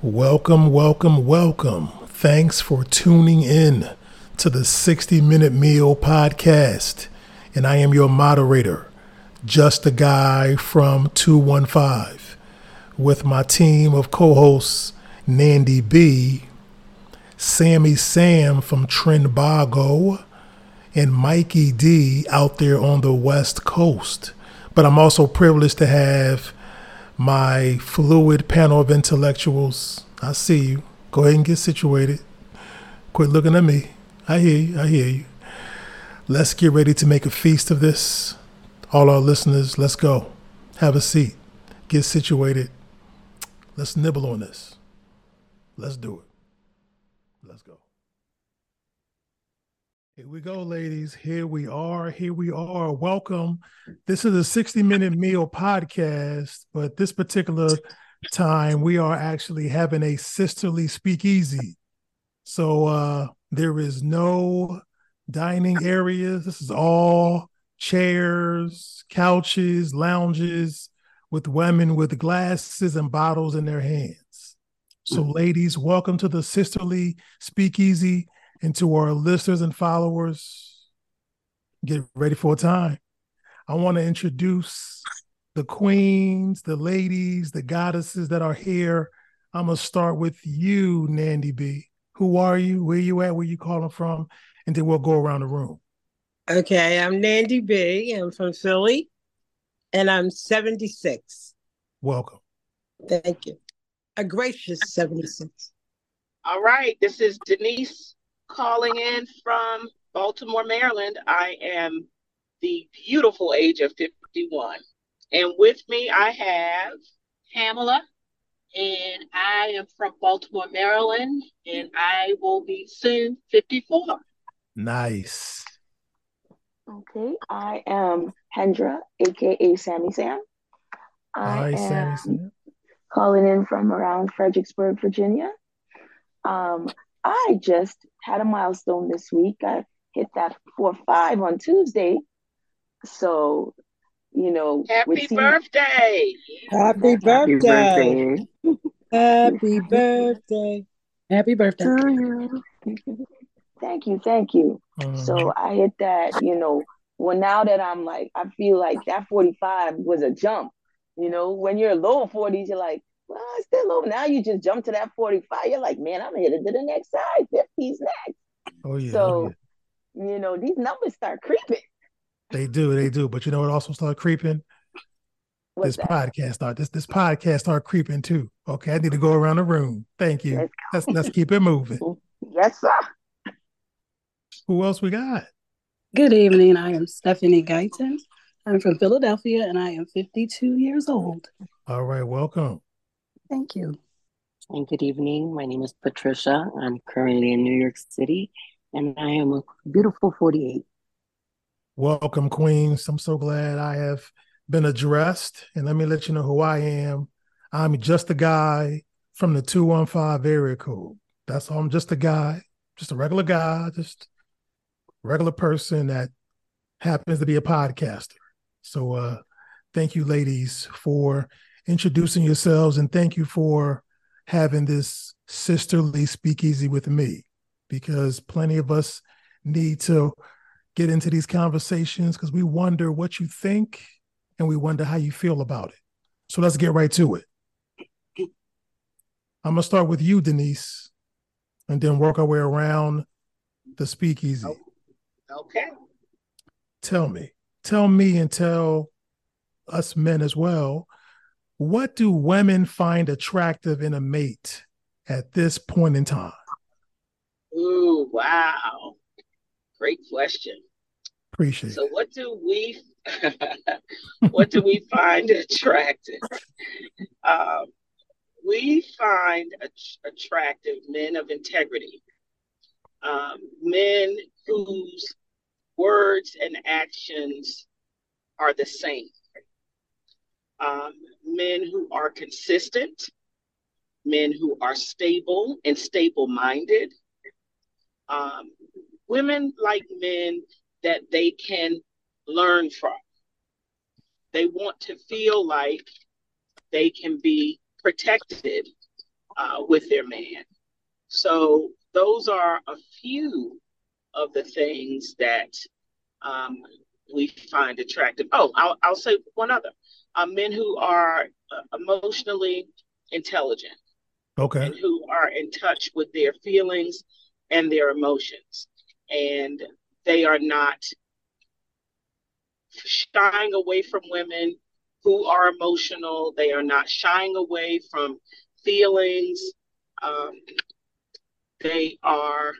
Welcome, welcome, welcome. Thanks for tuning in to the 60 Minute Meal Podcast. And I am your moderator, Just a Guy from 215, with my team of co hosts, Nandy B, Sammy Sam from Trinbago, and Mikey D out there on the West Coast. But I'm also privileged to have my fluid panel of intellectuals. I see you. Go ahead and get situated. Quit looking at me. I hear you. I hear you. Let's get ready to make a feast of this. All our listeners, let's go. Have a seat. Get situated. Let's nibble on this. Let's do it. Let's go. Here we go, ladies. Here we are. Here we are. Welcome. This is a 60 minute meal podcast, but this particular time we are actually having a sisterly speakeasy. So uh there is no dining areas. This is all chairs, couches, lounges with women with glasses and bottles in their hands. So, ladies, welcome to the sisterly speakeasy and to our listeners and followers, get ready for a time. I want to introduce the queens, the ladies, the goddesses that are here. I'm gonna start with you, Nandy B. Who are you? Where you at? Where you calling from? And then we'll go around the room. Okay, I'm Nandy B. I'm from Philly, and I'm 76. Welcome. Thank you. A gracious 76. All right, this is Denise calling in from Baltimore, Maryland. I am the beautiful age of 51. And with me, I have Pamela, and I am from Baltimore, Maryland, and I will be soon 54. Nice. Okay, I am Hendra, aka Sammy Sam. Hi, I Sammy. am Sam. calling in from around Fredericksburg, Virginia. Um, I just had a milestone this week. I hit that four five on Tuesday. So, you know, Happy seeing- birthday. Happy Happy birthday. Happy birthday. Happy birthday. to you. Thank you, thank you. Mhm. So I hit that, you know, well, now that I'm like, I feel like that 45 was a jump. You know, when you're low 40s, you're like, well, it's still low. Now you just jump to that 45. You're like, man, I'm headed to the next side. 50s next. oh yeah. oh, so, yeah. you know, these numbers start creeping. They do, they do. But you know what also start creeping? What's this that? podcast start this this podcast start creeping too. Okay, I need to go around the room. Thank you. Let's Let's let's keep it moving. Yes, sir. Who else we got? Good evening. I am Stephanie Guyton. I'm from Philadelphia and I am 52 years old. All right, welcome. Thank you. And good evening. My name is Patricia. I'm currently in New York City and I am a beautiful 48. Welcome, Queens. I'm so glad I have been addressed. And let me let you know who I am. I'm just a guy from the 215 area code. That's all. I'm just a guy, just a regular guy, just regular person that happens to be a podcaster. So uh thank you, ladies, for introducing yourselves and thank you for having this sisterly speakeasy with me because plenty of us need to get into these conversations because we wonder what you think and we wonder how you feel about it. So let's get right to it. I'm gonna start with you, Denise, and then work our way around the speakeasy. Oh, okay. Tell me, tell me, and tell us men as well. What do women find attractive in a mate at this point in time? Ooh, wow. Great question. Appreciate So it. what do we what do we find attractive? Um, we find att- attractive men of integrity, um, men whose words and actions are the same, um, men who are consistent, men who are stable and stable minded. Um, women like men that they can learn from. They want to feel like they can be protected uh, with their man. So those are a few of the things that um, we find attractive. Oh, I'll, I'll say one other: uh, men who are uh, emotionally intelligent, Okay. and who are in touch with their feelings and their emotions, and they are not shying away from women who are emotional. They are not shying away from feelings. Um, they are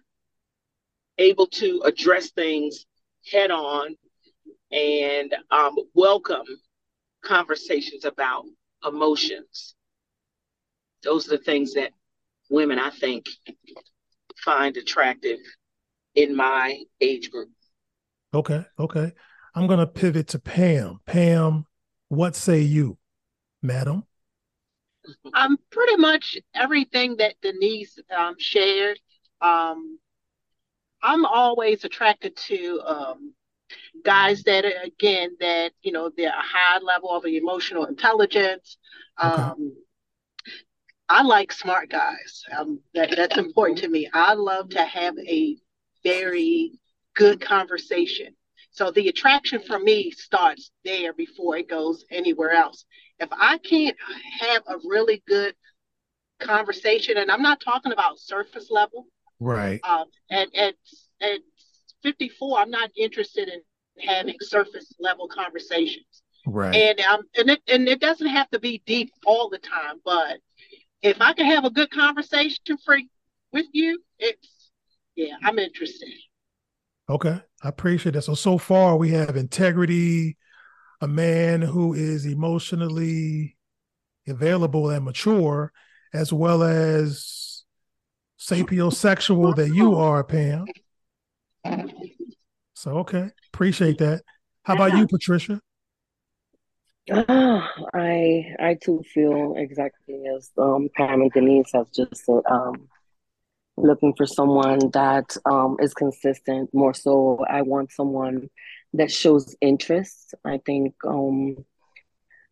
able to address things head on and um, welcome conversations about emotions. Those are the things that women, I think, find attractive in my age group. Okay. Okay. I'm going to pivot to Pam. Pam, what say you, madam? Um, pretty much everything that Denise um, shared. Um, I'm always attracted to um, guys that are, again, that, you know, they're a high level of emotional intelligence. Okay. Um, I like smart guys. Um, that, that's important to me. I love to have a very good conversation. So the attraction for me starts there before it goes anywhere else. If I can't have a really good conversation, and I'm not talking about surface level, Right. um, at, at, at 54, I'm not interested in having surface level conversations. Right. And um, and it and it doesn't have to be deep all the time, but if I can have a good conversation for with you, it's yeah, I'm interested. Okay. I appreciate that. So, so far we have integrity, a man who is emotionally available and mature, as well as sapiosexual that you are, Pam. So, okay. Appreciate that. How about you, Patricia? Ah, I I too feel exactly as um, Pam and Denise have just said. Um, looking for someone that um, is consistent. More so, I want someone that shows interest. I think um,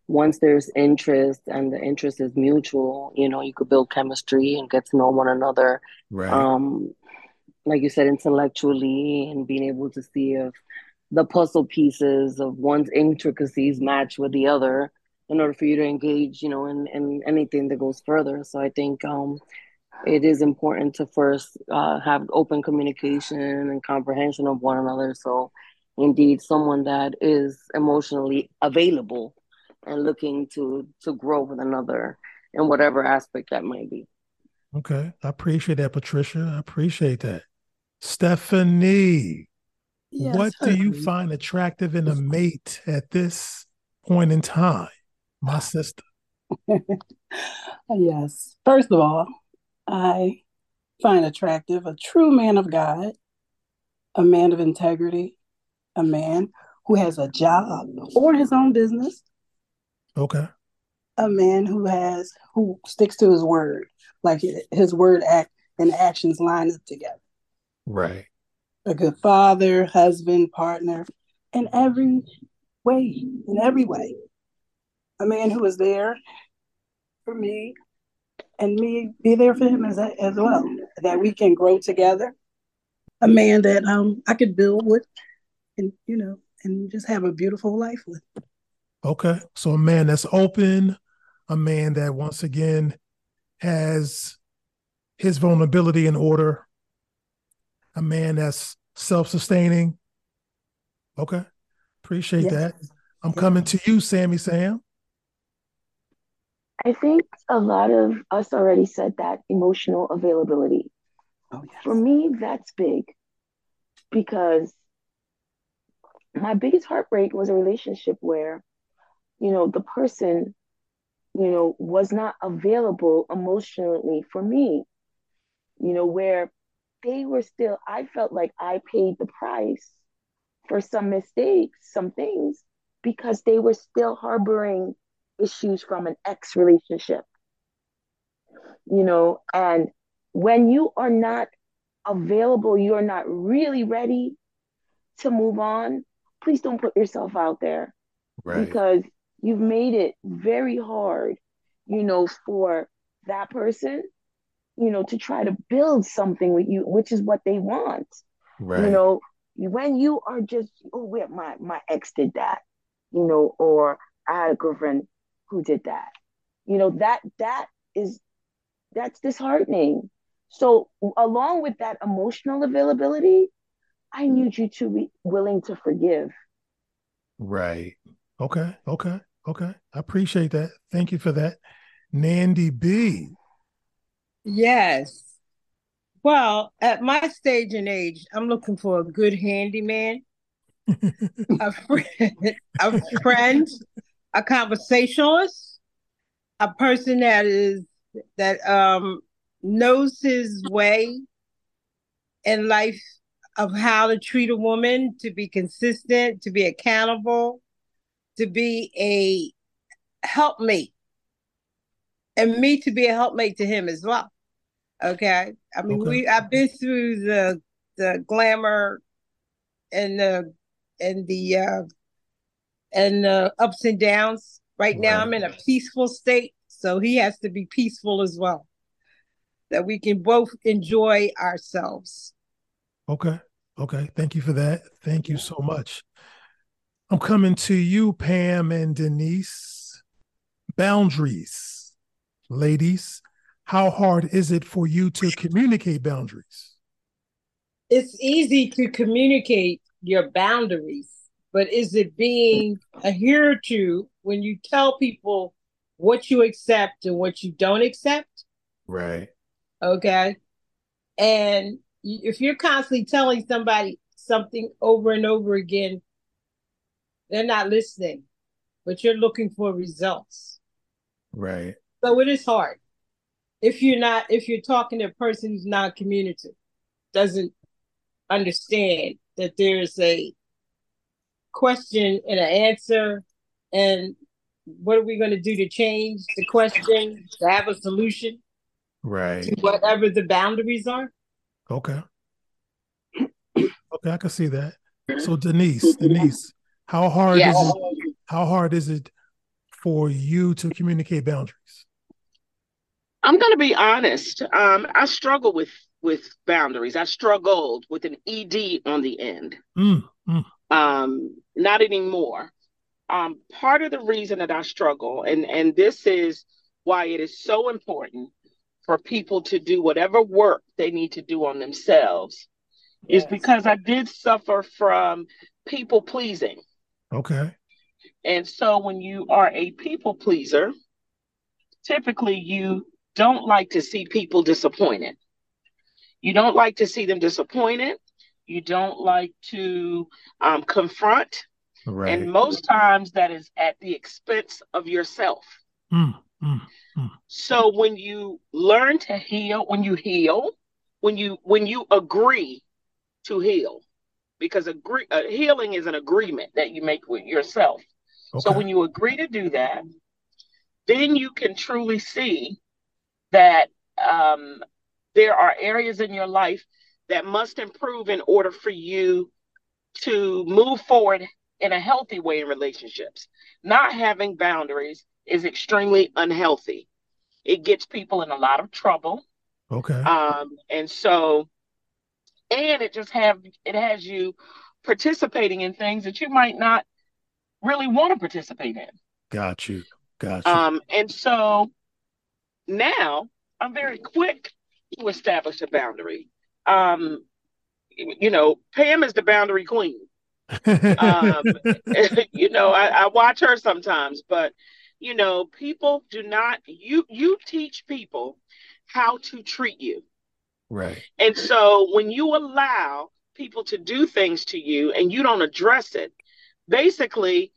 once there's interest and the interest is mutual, you know, you could build chemistry and get to know one another. Right. Um, like you said, intellectually and being able to see if the puzzle pieces of one's intricacies match with the other in order for you to engage, you know, in, in anything that goes further. So I think um, it is important to first uh, have open communication and comprehension of one another. So, indeed, someone that is emotionally available and looking to to grow with another in whatever aspect that might be. Okay. I appreciate that, Patricia. I appreciate that. Stephanie, Yes, what do you certainly. find attractive in a mate at this point in time, my sister? yes. First of all, I find attractive a true man of God, a man of integrity, a man who has a job or his own business, Okay. a man who has who sticks to his word, like his word act and actions line up together. Right. A good father, husband, partner, in every way, in every way. A man who is there for me and me be there for him as as well. That we can grow together. A man that um I could build with and you know and just have a beautiful life with. Okay. So a man that's open, a man that once again has his vulnerability in order, a man that's self-sustaining. Okay. Appreciate Yes. that. I'm Yeah. coming to you, Sammy Sam. I think a lot of us already said that emotional availability. Oh yes. For me, that's big because my biggest heartbreak was a relationship where, you know, the person, you know, was not available emotionally for me, you know, where they were still, I felt like I paid the price for some mistakes, some things, because they were still harboring issues from an ex relationship, you know, and when you are not available, you're not really ready to move on, please don't put yourself out there. Because you've made it very hard, you know, for that person you know, to try to build something with you, which is what they want. Right. You know, when you are just, oh, wait, my my ex did that, you know, or I had a girlfriend who did that. You know, that that is that's disheartening. So along with that emotional availability, I mm-hmm. need you to be willing to forgive. Right. Okay. Okay. Okay. I appreciate that. Thank you for that. Nandy B. Yes. Well, at my stage and age, I'm looking for a good handyman, a friend, a friend, a conversationalist, a person that is that um knows his way in life of how to treat a woman, to be consistent, to be accountable, to be a helpmate, and me to be a helpmate to him as well. Okay. I mean, Okay. we I've been through the the glamour and the and the uh and the ups and downs. Right now I'm in a peaceful state, so he has to be peaceful as well. That we can both enjoy ourselves. Okay. Okay. Thank you for that. Thank you so much. I'm coming to you, Pam and Denise. Boundaries. Ladies, how hard is it for you to communicate boundaries? It's easy to communicate your boundaries, but is it being adhered to when you tell people what you accept and what you don't accept? Right. okay and if you're constantly telling somebody something over and over again they're not listening but you're looking for results Right. so it is hard if you're not if you're talking to a person who's not communicative doesn't understand that there's a question and an answer and what are we going to do to change the question to have a solution Right. to whatever the boundaries are Okay. Okay, I can see that. So Denise, Denise, how hard Yes. is it how hard is it for you to communicate boundaries? I'm going to be honest. Um, I struggle with with boundaries. I struggled with an ed on the end. Mm, mm, Um, not anymore. Um, part of the reason that I struggle, and and this is why it is so important for people to do whatever work they need to do on themselves, is because I did suffer from people pleasing. okay. And so when you are a people pleaser, typically you don't like to see people disappointed. You don't like to see them disappointed. You don't like to um, confront. Right. And most times that is at the expense of yourself. Mm, mm, So when you learn to heal, when you heal, when you when you agree to heal, because agree uh, healing is an agreement that you make with yourself. So when you agree to do that, then you can truly see that um, there are areas in your life that must improve in order for you to move forward in a healthy way in relationships. Not having boundaries is extremely unhealthy. It gets people in a lot of trouble. okay. Um, and so, and it just have it has you participating in things that you might not really want to participate in. Got you. Got you. Um, and so now I'm very quick to establish a boundary. Um, you know, Pam is the boundary queen. Um, you know, I, I watch her sometimes, but you know, people do not you you teach people how to treat you. right. And so when you allow people to do things to you and you don't address it, basically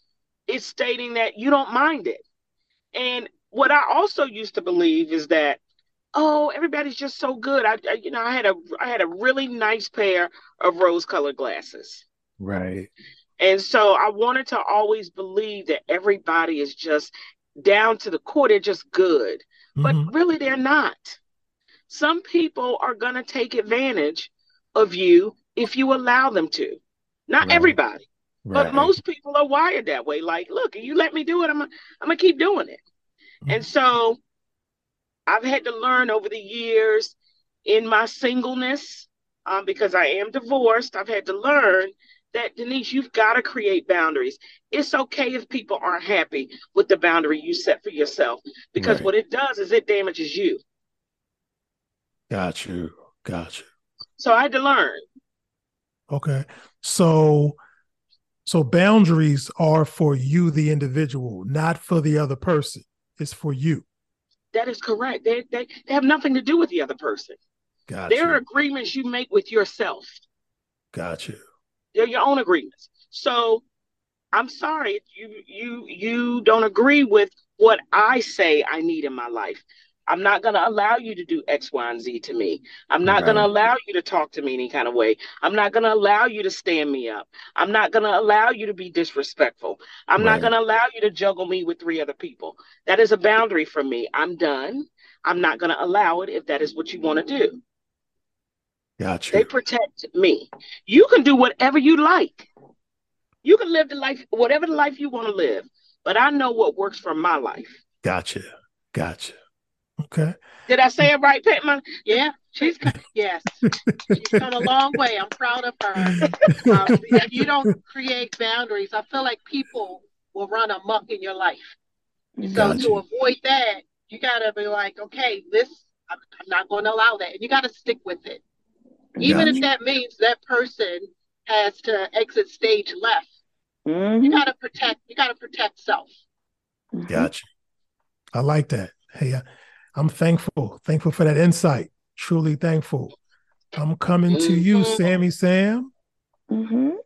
it's stating that you don't mind it. And what I also used to believe is that oh, everybody's just so good. I, I you know, I had a I had a really nice pair of rose-colored glasses. Right. And so I wanted to always believe that everybody is just down to the core, they're just good. But Mhm. really, they're not. Some people are going to take advantage of you if you allow them to. Not Right. everybody, but most people are wired that way. Like, look, you let me do it, I'm gonna, I'm gonna keep doing it. Mhm. And so I've had to learn over the years in my singleness, um, because I am divorced, I've had to learn that Denise, you've got to create boundaries. It's okay if people aren't happy with the boundary you set for yourself, because Right. what it does is it damages you. Got you. Got you. So I had to learn. Okay. So so boundaries are for you the individual, not for the other person. It's for you. That is correct. They, they, they have nothing to do with the other person. Got There are agreements you make with yourself. Got you. They're your own agreements. So I'm sorry if you you you don't agree with what I say I need in my life. I'm not going to allow you to do X, Y, and Z to me. I'm not going to allow you to talk to me any kind of way. I'm not going to allow you to stand me up. I'm not going to allow you to be disrespectful. I'm Right. not going to allow you to juggle me with three other people. That is a boundary for me. I'm done. I'm not going to allow it if that is what you want to do. Gotcha. They protect me. You can do whatever you like. You can live the life, whatever the life you want to live. But I know what works for my life. Gotcha. Gotcha. Okay. Did I say it right, Pittman? Yeah, she's co- yes, she's come a long way. I'm proud of her. Um, if you don't create boundaries, I feel like people will run amok in your life. So Gotcha. to avoid that, you gotta be like, okay, this I'm, I'm not going to allow that, and you gotta stick with it, even Gotcha. if that means that person has to exit stage left. Mhm. You gotta protect. You gotta protect self. Gotcha. I like that. Hey, I, I'm thankful. Thankful for that insight. Truly thankful. I'm coming to you, Mhm. Sammy Sam. Mhm.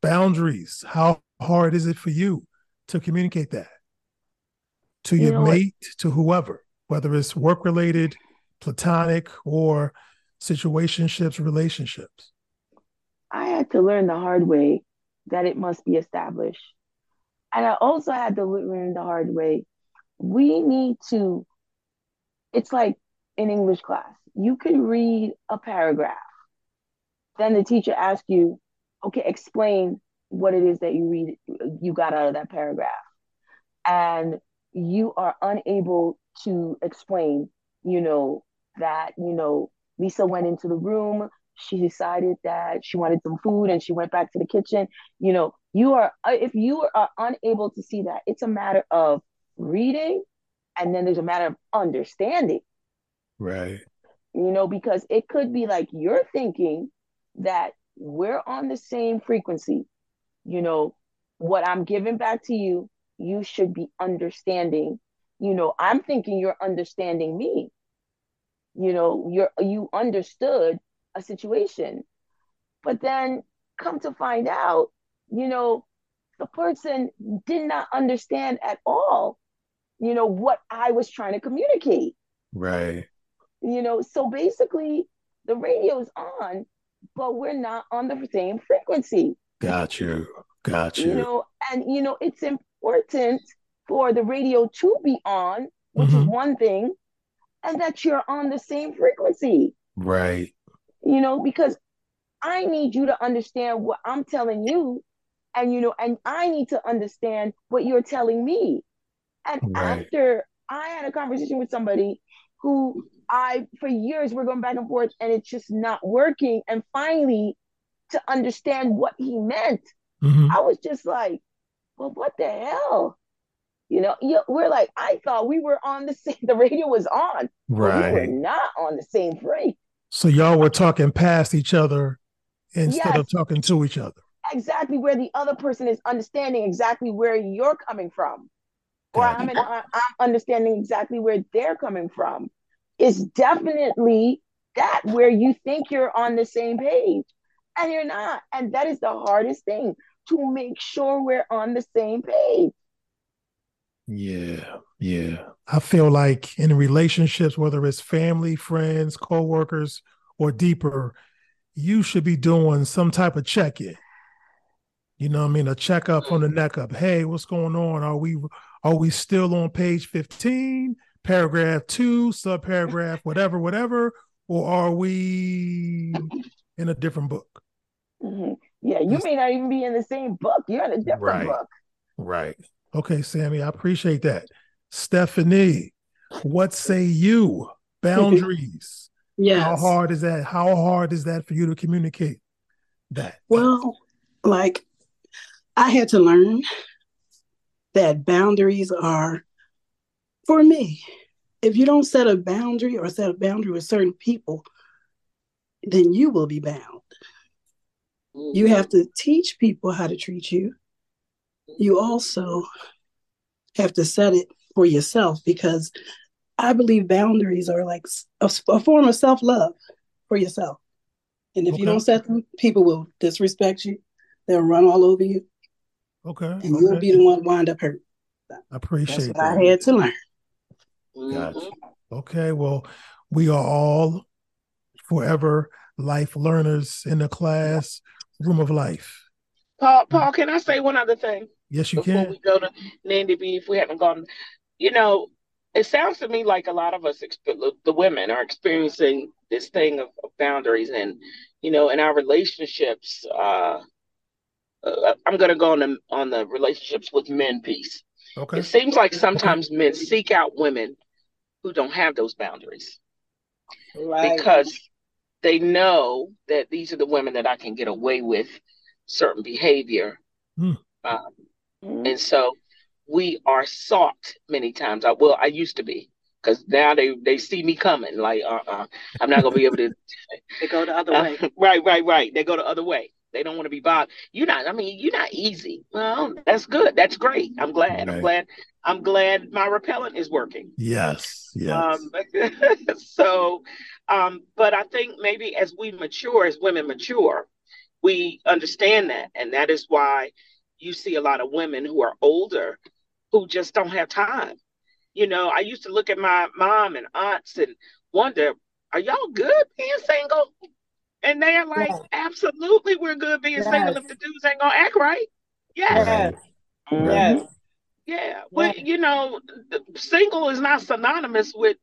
Boundaries. How hard is it for you to communicate that to You your know what? mate, to whoever, whether it's work related, platonic, or situationships, relationships? I had to learn the hard way that it must be established. And I also had to learn the hard way. We need to, it's like in English class, you can read a paragraph. Then the teacher asks you, okay, explain what it is that you read, you got out of that paragraph. And you are unable to explain, you know, that, you know, Lisa went into the room, she decided that she wanted some food and she went back to the kitchen. You know, you are, if you are unable to see that, it's a matter of reading and then there's a matter of understanding, Right. you know, because it could be like you're thinking that we're on the same frequency. You know, what I'm giving back to you, you should be understanding. You know, I'm thinking you're understanding me. You know, you're you understood a situation. But then come to find out, you know, the person did not understand at all, you know, what I was trying to communicate. Right. You know, so basically the radio is on, but we're not on the same frequency. Got you. Got You you. know, and you know, it's important for the radio to be on, which is Mhm. one thing, and that you're on the same frequency. Right. you know, because I need you to understand what I'm telling you, and you know, and I need to understand what you're telling me. And Right. after I had a conversation with somebody who I, for years, we're going back and forth, and it's just not working. And finally, to understand what he meant, Mhm. I was just like, well, what the hell? You know, you, we're like, I thought we were on the same, the radio was on, Right. we were not on the same frequency. So y'all were talking past each other instead of talking to each other. exactly where the other person is understanding exactly where you're coming from or I'm, you. Uh, I'm understanding exactly where they're coming from is definitely that where you think you're on the same page and you're not and that is the hardest thing to make sure we're on the same page Yeah, yeah. I feel like in relationships, whether it's family, friends, coworkers, or deeper, you should be doing some type of check-in. You know what I mean? A checkup from the neck up. Hey, what's going on? Are we are we still on page 15, paragraph two, subparagraph, whatever, whatever, or are we in a different book? Mhm. yeah you Yes. may not even be in the same book you're in a different Right. book Right. Okay, Sammy, I appreciate that. Stephanie, What say you? Boundaries. Yes. How hard is that? How hard is that for you to communicate that? Well, like I had to learn that boundaries are for me. If you don't set a boundary or set a boundary with certain people, then you will be bound. You mm-hmm. have to teach people how to treat you. You also have to set it for yourself because I believe boundaries are like a, a form of self love for yourself. And if Okay. you don't set them, people will disrespect you. They'll run all over you, Okay. and you'll be the one wind up hurt. I That's appreciate what that. I had to learn. Gotcha. Okay. Well, we are all forever life learners in the class room of life. Paul, Paul, can I say one other thing Yes, you before can. we go to Nandy B? If we haven't gone, you know, it sounds to me like a lot of us, the women, are experiencing this thing of, of boundaries, and you know, in our relationships. Uh, uh, I'm going to go on the on the relationships with men piece. Okay. It seems like sometimes men seek out women who don't have those boundaries Right. because they know that these are the women that I can get away with certain behavior. Hmm. Um, Mhm. and so we are sought many times. I well, I used to be because now they they see me coming. Like, uh, uh I'm not gonna be able to. They go the other Uh, way. right, right, right. They go the other way. They don't want to be bothered. You're not. I mean, you're not easy. Well, that's good. That's great. I'm glad. Right. I'm glad. I'm glad my repellent is working. Yes. Yes. Um, so, um, but I think maybe as we mature, as women mature, we understand that, and that is why you see a lot of women who are older who just don't have time. You know, I used to look at my mom and aunts and wonder, are y'all good being single? And they're like, Yes. absolutely, we're good being single if the dudes ain't gonna act right. Yes. Yes. Yes. Mm-hmm. Yeah, but you know, single is not synonymous with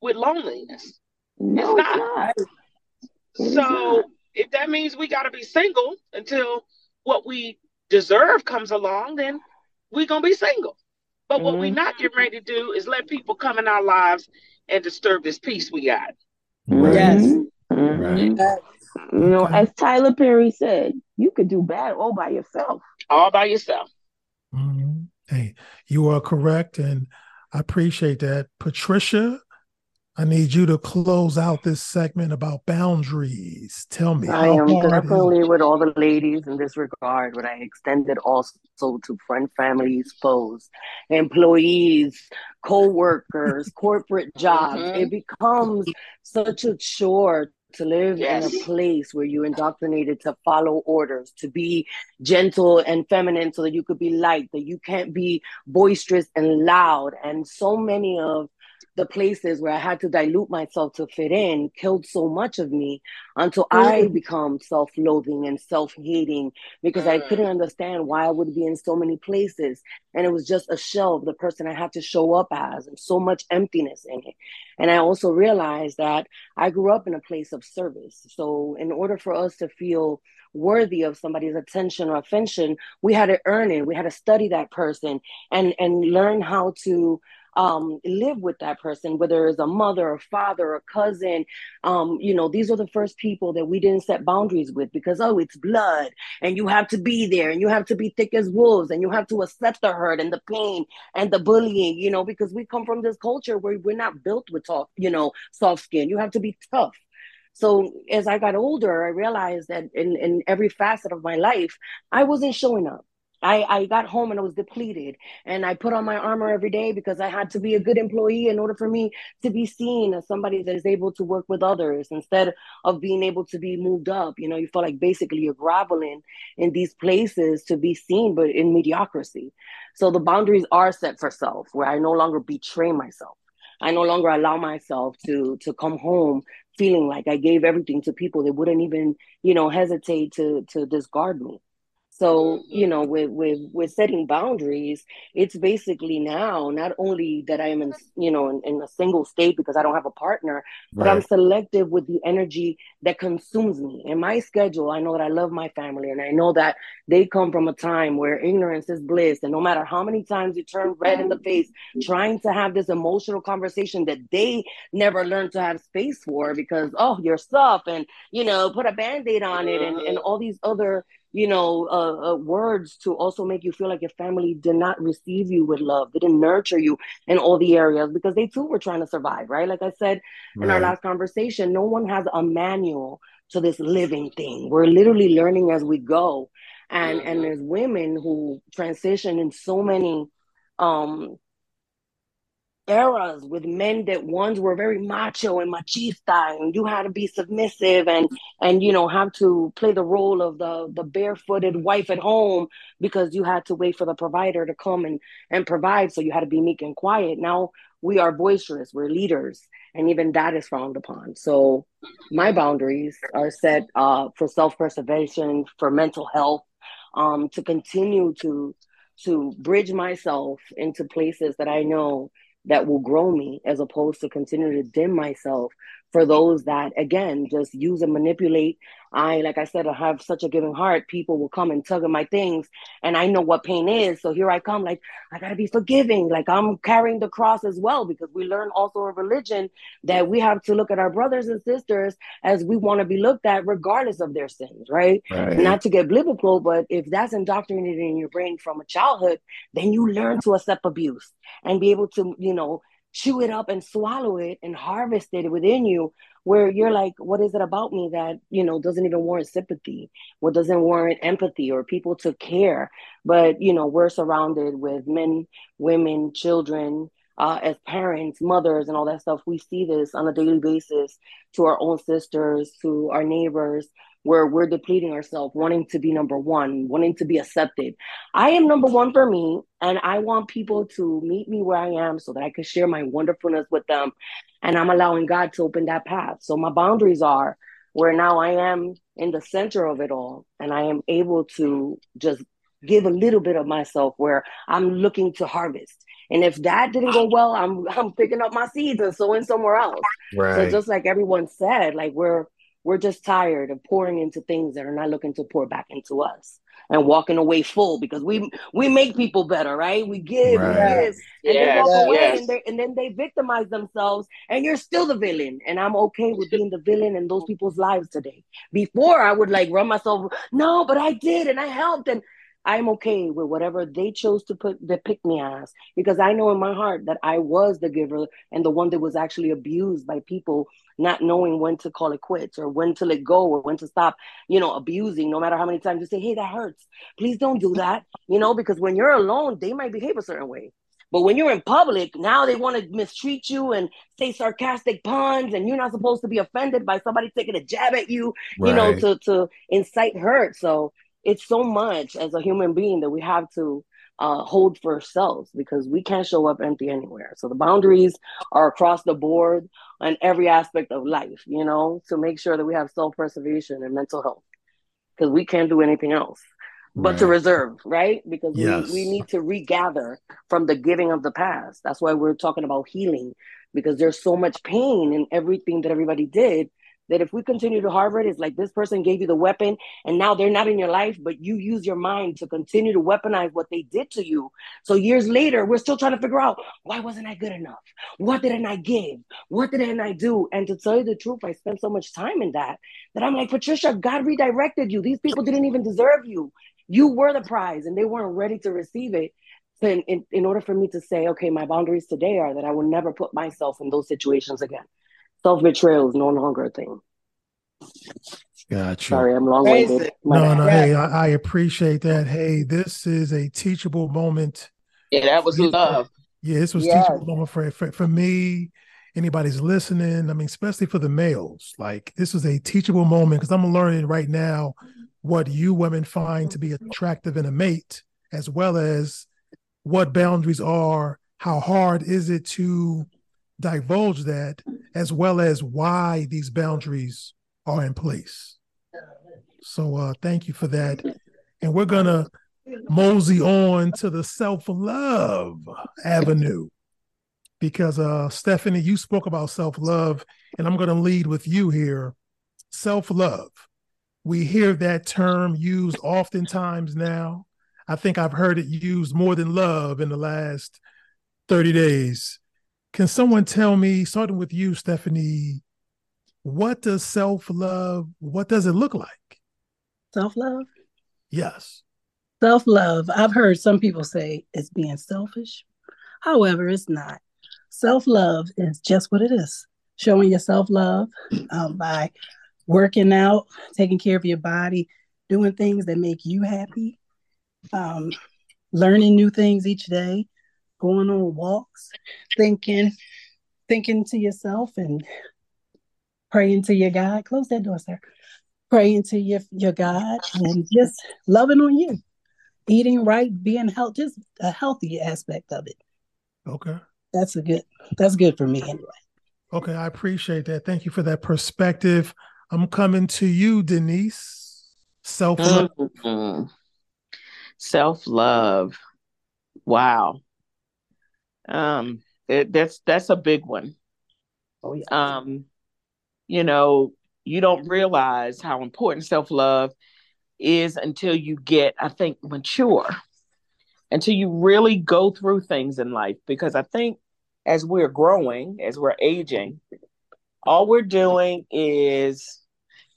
with loneliness. No, It's it's not. not. It is So if that means we got to be single until what we deserve comes along, then we're gonna be single. But what we're mm-hmm. not getting ready to do is let people come in our lives and disturb this peace we got. Right. Mm-hmm. Yes. Mhm. Right. Mhm. Yes. You know, as Tyler Perry said, you could do bad all by yourself. all by yourself. Mhm. Hey, you are correct, and I appreciate that. Patricia, I need you to close out this segment about boundaries. Tell me I am hard definitely with all the ladies in this regard, but I extend it also to friend, families, foes, employees, co-workers, corporate jobs. Mhm. It becomes such a chore to live in a place where you're indoctrinated to follow orders, to be gentle and feminine so that you could be light, that you can't be boisterous and loud. And so many of the places where I had to dilute myself to fit in killed so much of me until I become self-loathing and self-hating because I Mm. couldn't understand why I would be in so many places. And it was just a shell of the person I had to show up as and so much emptiness in it. And I also realized that I grew up in a place of service. So in order for us to feel worthy of somebody's attention or affection, we had to earn it. We had to study that person and and learn how to um, live with that person, whether it's a mother, a father, a cousin. Um, you know, these are the first people that we didn't set boundaries with because, oh, it's blood and you have to be there and you have to be thick as wolves and you have to accept the hurt and the pain and the bullying, you know, because we come from this culture where we're not built with soft, you know, soft skin. You have to be tough. So as I got older, I realized that in, in every facet of my life, I wasn't showing up. I, I got home and I was depleted and I put on my armor every day because I had to be a good employee in order for me to be seen as somebody that is able to work with others instead of being able to be moved up. You know, you feel like basically you're groveling in these places to be seen, but in mediocrity. So the boundaries are set for self where I no longer betray myself. I no longer allow myself to to come home feeling like I gave everything to people that wouldn't even, you know, hesitate to to discard me. So, you mm-hmm. know, with with with setting boundaries, it's basically now not only that I am in, mm-hmm. you know, in, in a single state because I don't have a partner, but I'm selective with the energy that consumes me. In my schedule, I know that I love my family and I know that they come from a time where ignorance is bliss. And no matter how many times you turn red in the mm-hmm. face trying to have this emotional conversation that they never learned to have space for because, oh, you're soft and, you know, put a band aid on it and, and all these other you know, uh, uh, words to also make you feel like your family did not receive you with love, they didn't nurture you in all the areas because they too were trying to survive, right? Like I said right. in our last conversation, no one has a manual to this living thing. We're literally learning as we go. And mm-hmm. and there's women who transition in so many um eras with men that ones were very macho and machista and you had to be submissive and and you know have to play the role of the the barefooted wife at home because you had to wait for the provider to come and and provide. So you had to be meek and quiet. Now we are boisterous. We're leaders. And even that is frowned upon. So my boundaries are set uh, for self-preservation for mental health um, to continue to to bridge myself into places that i know that will grow me as opposed to continue to dim myself for those that again just use and manipulate. I like i said i have such a giving heart. People will come and tug at my things and i know what pain is. So here i come like i gotta be forgiving. Like i'm carrying the cross as well because we learn also in religion that we have to look at our brothers and sisters as we want to be looked at regardless of their sins right, right. not to get biblical but if that's indoctrinated in your brain from a childhood then you learn to accept abuse and be able to you know chew it up and swallow it and harvest it within you where you're like what is it about me that you know doesn't even warrant sympathy what doesn't warrant empathy or people to care? But you know we're surrounded with men women children uh, as parents mothers and all that stuff. We see this on a daily basis to our own sisters to our neighbors where we're depleting ourselves, wanting to be number one, wanting to be accepted. I am number one for me, and I want people to meet me where I am so that I can share my wonderfulness with them. And I'm allowing God to open that path. So my boundaries are where now I am in the center of it all, and I am able to just give a little bit of myself where I'm looking to harvest. And if that didn't go well, I'm I'm picking up my seeds and sowing somewhere else. Right. So just like everyone said, like we're we're just tired of pouring into things that are not looking to pour back into us and walking away full because we we make people better, right? We give, right. we give, and yes, they walk away yes. and, and then they victimize themselves, and you're still the villain. And I'm okay with being the villain in those people's lives today. Before I would like run myself, no, but I did and I helped, and I'm okay with whatever they chose to put the pick me as because I know in my heart that I was the giver and the one that was actually abused by people not knowing when to call it quits or when to let go or when to stop, you know, abusing, no matter how many times you say, Hey, that hurts. Please don't do that. You know, because when you're alone, they might behave a certain way. But when you're in public, now they want to mistreat you and say sarcastic puns, and you're not supposed to be offended by somebody taking a jab at you, right. you know, to to incite hurt. So it's so much as a human being that we have to uh, hold for ourselves because we can't show up empty anywhere. So the boundaries are across the board on every aspect of life, you know, to make sure that we have self preservation and mental health because we can't do anything else but right. to reserve, right? Because yes. we, we need to regather from the giving of the past. That's why we're talking about healing because there's so much pain in everything that everybody did that if we continue to harbor it, it's like this person gave you the weapon and now they're not in your life, but you use your mind to continue to weaponize what they did to you. So years later, we're still trying to figure out why wasn't I good enough? What didn't I give? What didn't I do? And to tell you the truth, I spent so much time in that that I'm like, Patricia, God redirected you. These people didn't even deserve you. You were the prize and they weren't ready to receive it. In, in, in order for me to say, okay, my boundaries today are that I will never put myself in those situations again self betrayal is no longer a thing. Gotcha. Sorry, I'm long winded. No, no, hey, I, I, appreciate that. Hey, this is a teachable moment. Yeah, that was love. Yeah, this was yes. teachable moment for, for for me. Anybody's listening, I mean, especially for the males. Like this is a teachable moment because I'm learning right now what you women find to be attractive in a mate, as well as what boundaries are. How hard is it to divulge that as well as why these boundaries are in place. So uh, thank you for that. And we're going to mosey on to the self love avenue because uh Stephanie, you spoke about self love, and I'm going to lead with you here. Self love. We hear that term used oftentimes now. I think I've heard it used more than love in the last 30 days. Can someone tell me, starting with you, Stephanie, what does self love, what does it look like? Self love? Yes. Self love, I've heard some people say it's being selfish. However, it's not. Self love is just what it is showing yourself love um, by working out, taking care of your body, doing things that make you happy, um, learning new things each day, going on walks, thinking, thinking to yourself and praying to your God. Close that door, sir. Praying to your, your God and just loving on you. Eating right, being healthy, just a healthy aspect of it. Okay. That's a good that's good for me anyway. Okay, I appreciate that. Thank you for that perspective. I'm coming to you, Denise. Self love. Mm-hmm. Self love. Wow. Um, it, that's that's a big one. Oh yeah. Um, you know, you don't realize how important self love is until you get, I think, mature, until you really go through things in life. Because I think as we're growing, as we're aging, all we're doing is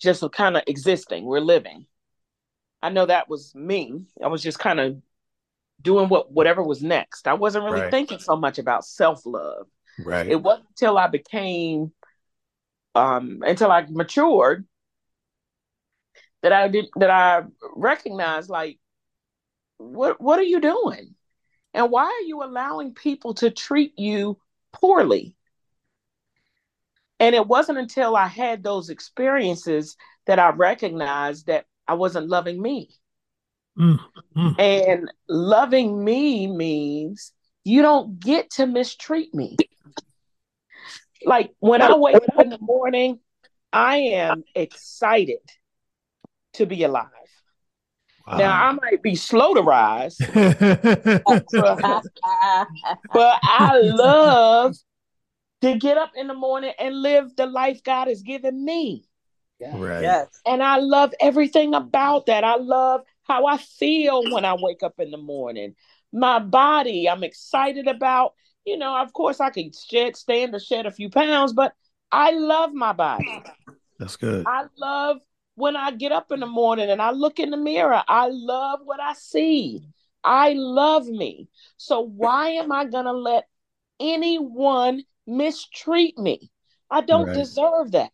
just kind of existing. We're living. I know that was me. I was just kind of doing what whatever was next. I wasn't really Right. thinking so much about self love. Right. It wasn't until I became, um, until I matured, that I did that I recognized like, what what are you doing, and why are you allowing people to treat you poorly? And it wasn't until I had those experiences that I recognized that I wasn't loving me. Mm, mm. And loving me means you don't get to mistreat me. Like when I wake up in the morning, I am excited to be alive. Now I might be slow to rise, but, but I love to get up in the morning and live the life God has given me. right. Yes. And I love everything about that. I love how I feel when I wake up in the morning. My body, I'm excited about. You know, of course, I can shed, stand to shed a few pounds, but I love my body. That's good. I love when I get up in the morning and I look in the mirror. I love what I see. I love me. So why am I going to let anyone mistreat me? I don't Right. deserve that.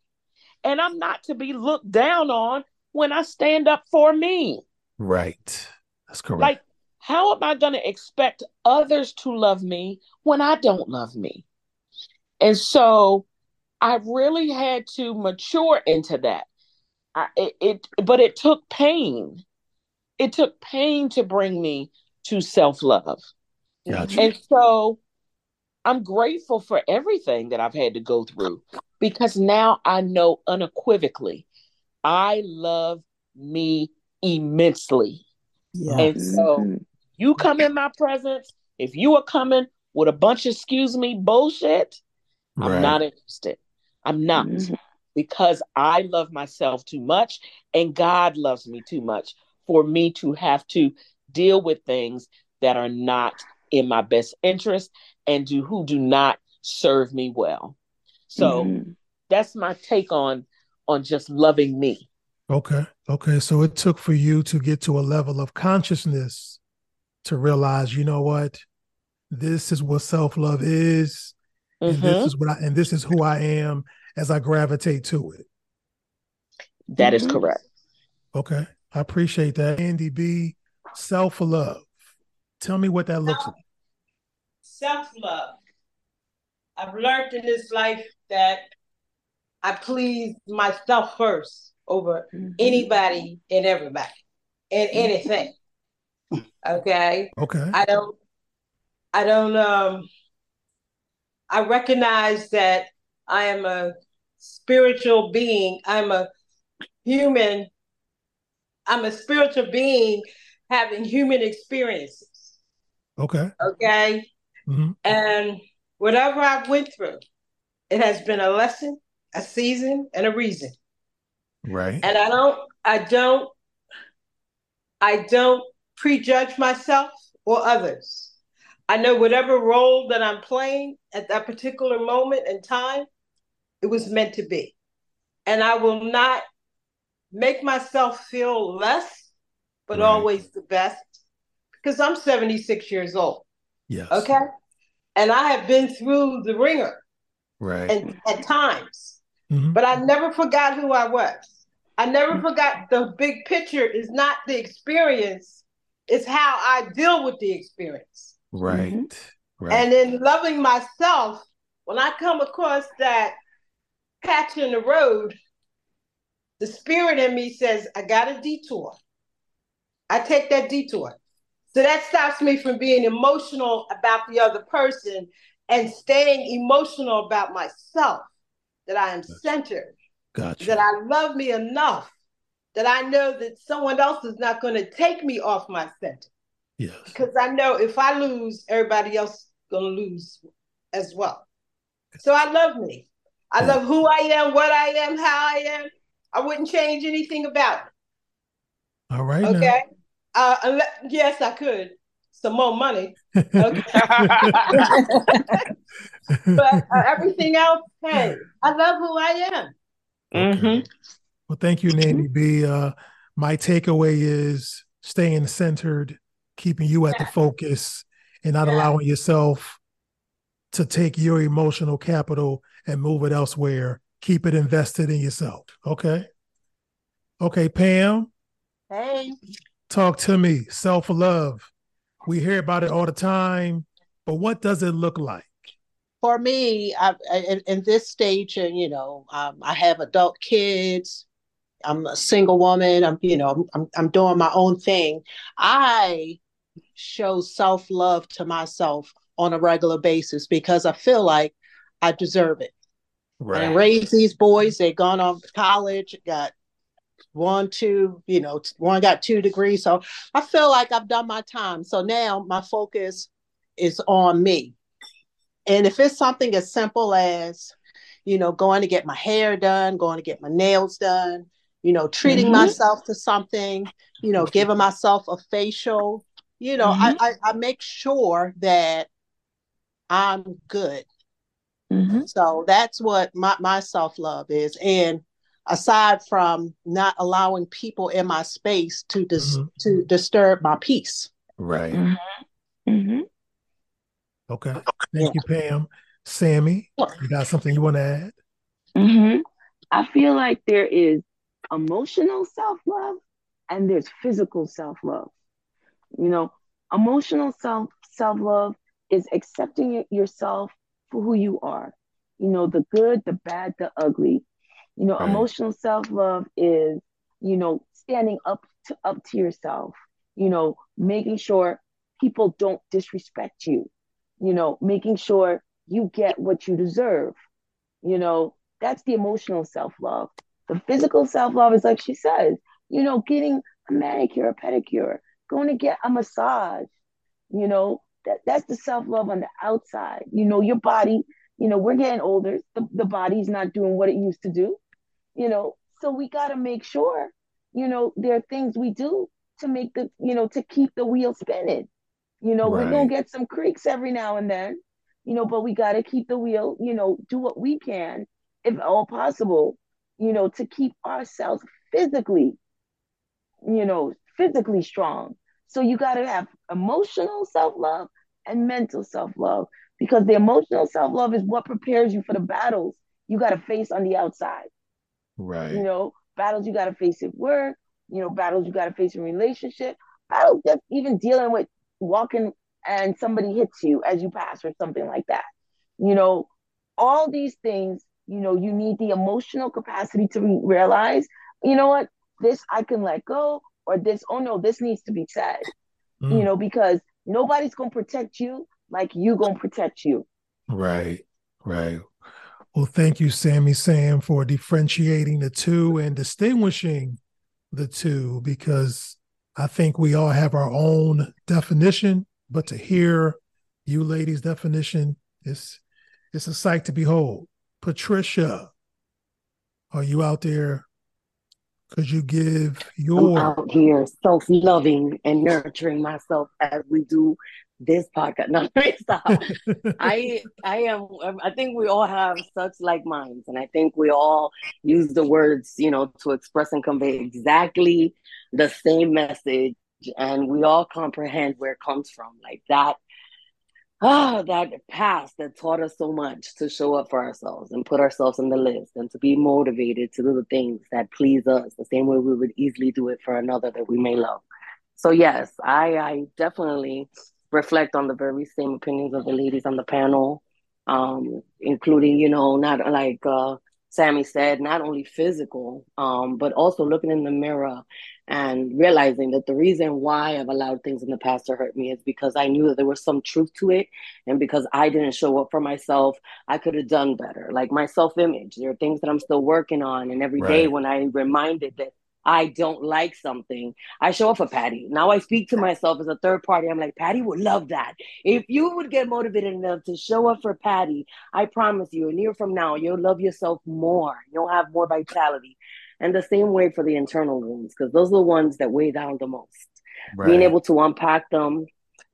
And I'm not to be looked down on when I stand up for me. Right. That's correct. Like, how am I going to expect others to love me when I don't love me? And so I really had to mature into that. I, it, it, but it took pain. It took pain to bring me to self love. Gotcha. And so I'm grateful for everything that I've had to go through because now I know unequivocally I love me immensely. Yeah. And so Mhm. you come in my presence, if you are coming with a bunch of excuse me bullshit, I'm Right. not interested. I'm not Mhm. because I love myself too much and God loves me too much for me to have to deal with things that are not in my best interest and do who do not serve me well. So Mhm. that's my take on on just loving me. Okay. Okay. So it took for you to get to a level of consciousness to realize, you know what? This is what self love is. And Mhm. this is what I and this is who I am as I gravitate to it. That is Mhm. correct. Okay. I appreciate that. Andy B, self love. Tell me what that looks like. Self love. I've learned in this life that I please myself first over Mhm. anybody and everybody and anything. Okay. Okay. I don't I don't um I recognize that I am a spiritual being. I'm a human. I'm a spiritual being having human experiences. Okay. Okay. hmm And whatever I've went through, it has been a lesson, a season, and a reason. Right. And I don't, I don't, I don't prejudge myself or others. I know whatever role that I'm playing at that particular moment in time, it was meant to be. And I will not make myself feel less, but Right. always the best because I'm 76 years old. yes. Okay. And I have been through the ringer Right. and at times, Mhm. but I never forgot who I was. I never mm. forgot the big picture is not the experience, it's how I deal with the experience. Right. Mm-hmm. Right. And in loving myself, when I come across that patch in the road, the spirit in me says, I got a detour. I take that detour. So that stops me from being emotional about the other person and staying emotional about myself, that I am centered, gotcha. that I love me enough, that I know that someone else is not going to take me off my center. yes. Because I know if I lose, everybody else is going to lose as well. So I love me. I Yeah. love who I am, what I am, how I am. I wouldn't change anything about it. All right. now. Okay. Uh, unless, yes, I could. Some more money. Okay. but uh, everything else, hey, I love who I am. Okay. Well, thank you, Nanny B. Uh, my takeaway is staying centered, keeping you at the focus, and not Yeah. allowing yourself to take your emotional capital and move it elsewhere. Keep it invested in yourself. Okay. Okay, Pam, Hey. talk to me. Self love. We hear about it all the time, but what does it look like? For me, I, I, in, this stage, and you know, um, I have adult kids. I'm a single woman. I'm, you know, I'm, I'm, I'm doing my own thing. I show self love to myself on a regular basis because I feel like I deserve it. Right. And raise these boys. They've gone off to college, got one, two, you know, one got two degrees. So I feel like I've done my time. So now my focus is on me. And if it's something as simple as, you know, going to get my hair done, going to get my nails done, you know, treating Mhm. myself to something, you know, giving myself a facial, you know, I, I, I make sure that I'm good. Mhm. So that's what my, my self love is. And aside from not allowing people in my space to dis- Mhm. to disturb my peace. Right. Okay. Thank you, Pam. Sammy, you got something you want to add? hmm I feel like there is emotional self love and there's physical self love. You know, emotional self self love is accepting yourself for who you are. You know, the good, the bad, the ugly. You know, Right. emotional self love is, you know, standing up to up to yourself. You know, making sure people don't disrespect you. You know, making sure you get what you deserve. You know, that's the emotional self love. The physical self love is like she says, you know, getting a manicure, a pedicure, going to get a massage. You know, that that's the self love on the outside. You know, your body. You know, we're getting older. The, the body's not doing what it used to do. You know, so we got to make sure. You know, there are things we do to make the, you know, to keep the wheel spinning. You know, we're gonna get some creaks every now and then you know, but we got to keep the wheel, you know, do what we can, if all possible, you know, to keep ourselves physically, you know, physically strong. So you got to have emotional self love and mental self love because the emotional self love is what prepares you for the battles you got to face on the outside. Right. You know, battles you got to face at work, you know, battles you got to face in relationship, battles just even dealing with walking and somebody hits you as you pass or something like that. You know, all these things, you know, you need the emotional capacity to re- realize, you know what, this I can let go, or this, oh no, this needs to be said, Mm, you know, because nobody's going to protect you like you going to protect you. Right. Right. Well, thank you, Sammy Sam, for differentiating the two and distinguishing the two because I think we all have our own definition, but to hear you ladies' definition is it's a sight to behold. Patricia, are you out there? Could you give your I'm out here self-loving and nurturing myself as we do this podcast. No, stop. I I am I think we all have such like minds and I think we all use the words, you know, to express and convey exactly the same message and we all comprehend where it comes from. Like that ah, that past that taught us so much to show up for ourselves and put ourselves on the list and to be motivated to do the things that please us the same way we would easily do it for another that we may love. So yes, I I definitely reflect on the very same opinions of the ladies on the panel, um, including, you know, not like uh, Sammy said, not only physical, um, but also looking in the mirror and realizing that the reason why I've allowed things in the past to hurt me is because I knew that there was some truth to it. And because I didn't show up for myself, I could have done better. Like my self image, there are things that I'm still working on. And every right. day when I reminded that I don't like something, I show up for Patty. Now I speak to myself as a third party. I'm like, Patty would love that. If you would get motivated enough to show up for Patty, I promise you, a year from now, you'll love yourself more. You'll have more vitality. And the same way for the internal wounds, because those are the ones that weigh down the most. Right. Being able to unpack them,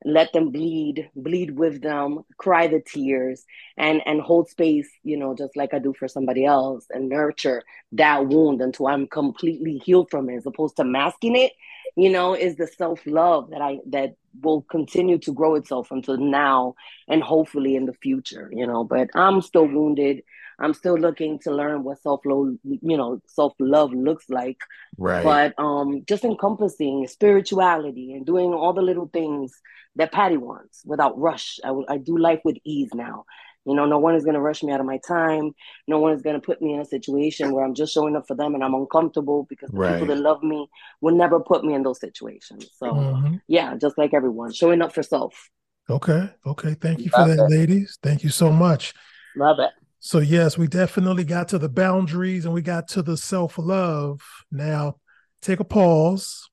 let them bleed bleed with them cry the tears and and hold space you know just like i do for somebody else and nurture that wound until i'm completely healed from it as opposed to masking it you know is the self-love that i that will continue to grow itself until now and hopefully in the future you know. But i'm still wounded I'm still looking to learn what self love, you know, self love looks like. Right. But um, just encompassing spirituality and doing all the little things that Patty wants without rush. I, I do life with ease now. You know, no one is going to rush me out of my time. No one is going to put me in a situation where I'm just showing up for them and I'm uncomfortable because the right. people that love me will never put me in those situations. So, mm-hmm. yeah, just like everyone, showing up for self. Okay. Okay. Thank you for that, it. ladies. Thank you so much. Love it. So, yes, we definitely got to the boundaries and we got to the self love. Now, take a pause,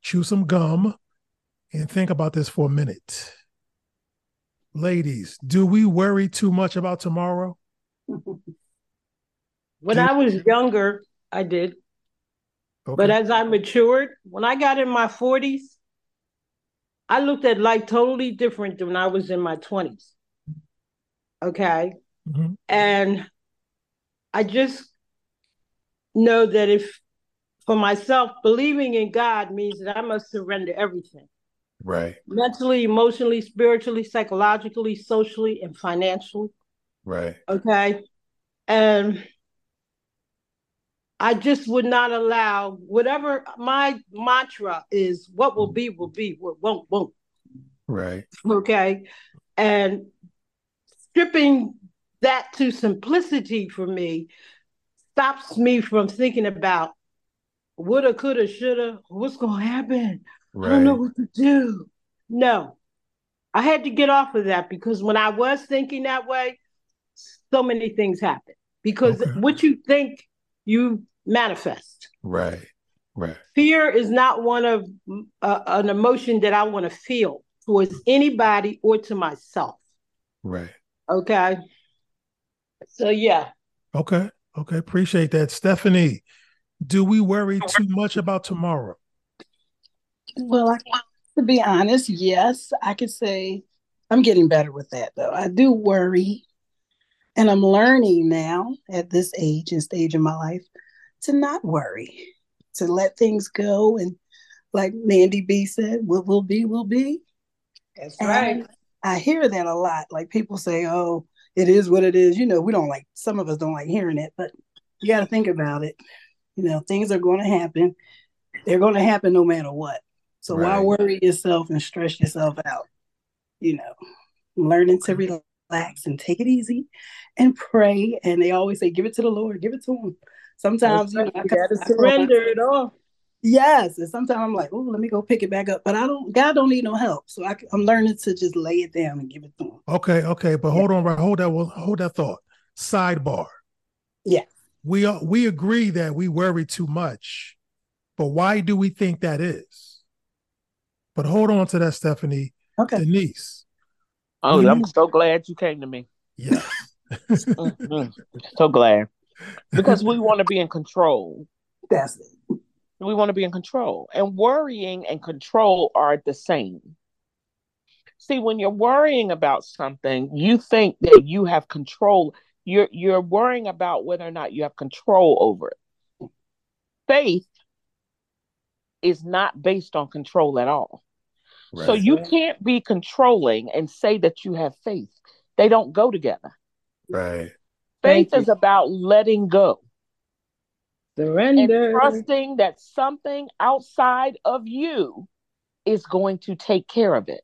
chew some gum, and think about this for a minute. Ladies, do we worry too much about tomorrow? When do- I was younger, I did. Okay. But as I matured, when I got in my 40s, I looked at life totally different than when I was in my 20s. Okay. Mm-hmm. And I just know that if for myself, believing in God means that I must surrender everything. Right. Mentally, emotionally, spiritually, psychologically, socially, and financially. Right. Okay. And I just would not allow whatever my mantra is what will be, will be, what won't, won't. Right. Okay. And stripping that to simplicity for me stops me from thinking about woulda, coulda, shoulda, what's gonna happen? Right. I don't know what to do. No. I had to get off of that because when I was thinking that way, so many things happen. Because okay. what you think, you manifest. Right. Right. Fear is not one of uh, an emotion that I want to feel towards anybody or to myself. Right. Okay. So yeah. Okay. Okay. Appreciate that. Stephanie, do we worry too much about tomorrow? Well, I, to be honest, yes, I could say I'm getting better with that though. I do worry. And I'm learning now at this age and stage of my life to not worry, to let things go. And like Mandy B said, what will be, will be. That's right. And I hear that a lot. Like people say, oh, it is what it is. You know, we don't like, some of us don't like hearing it, but you got to think about it. You know, things are going to happen. They're going to happen no matter what. So right. why worry yourself and stress yourself out? You know, learning to relax and take it easy and pray. And they always say, give it to the Lord, give it to him. Sometimes you, know, you gotta surrender it all. Yes, and sometimes I'm like, oh, let me go pick it back up. But I don't. God don't need no help, so I, am learning to just lay it down and give it to Him. Okay, okay, but yeah. hold on, right? Hold that. Hold that thought. Sidebar. Yeah, we are, we agree that we worry too much, but why do we think that is? But hold on to that, Stephanie. Okay. Denise. Oh, Do I'm you- so glad you came to me. Yeah. Mhm. So glad. Because we want to be in control. That's it. We want to be in control. And worrying and control are the same. See, when you're worrying about something, you think that you have control. You're you're worrying about whether or not you have control over it. Faith is not based on control at all. So you can't be controlling and say that you have faith. They don't go together. Right. Faith Thank you. is about letting go and Surrender. trusting that something outside of you is going to take care of it.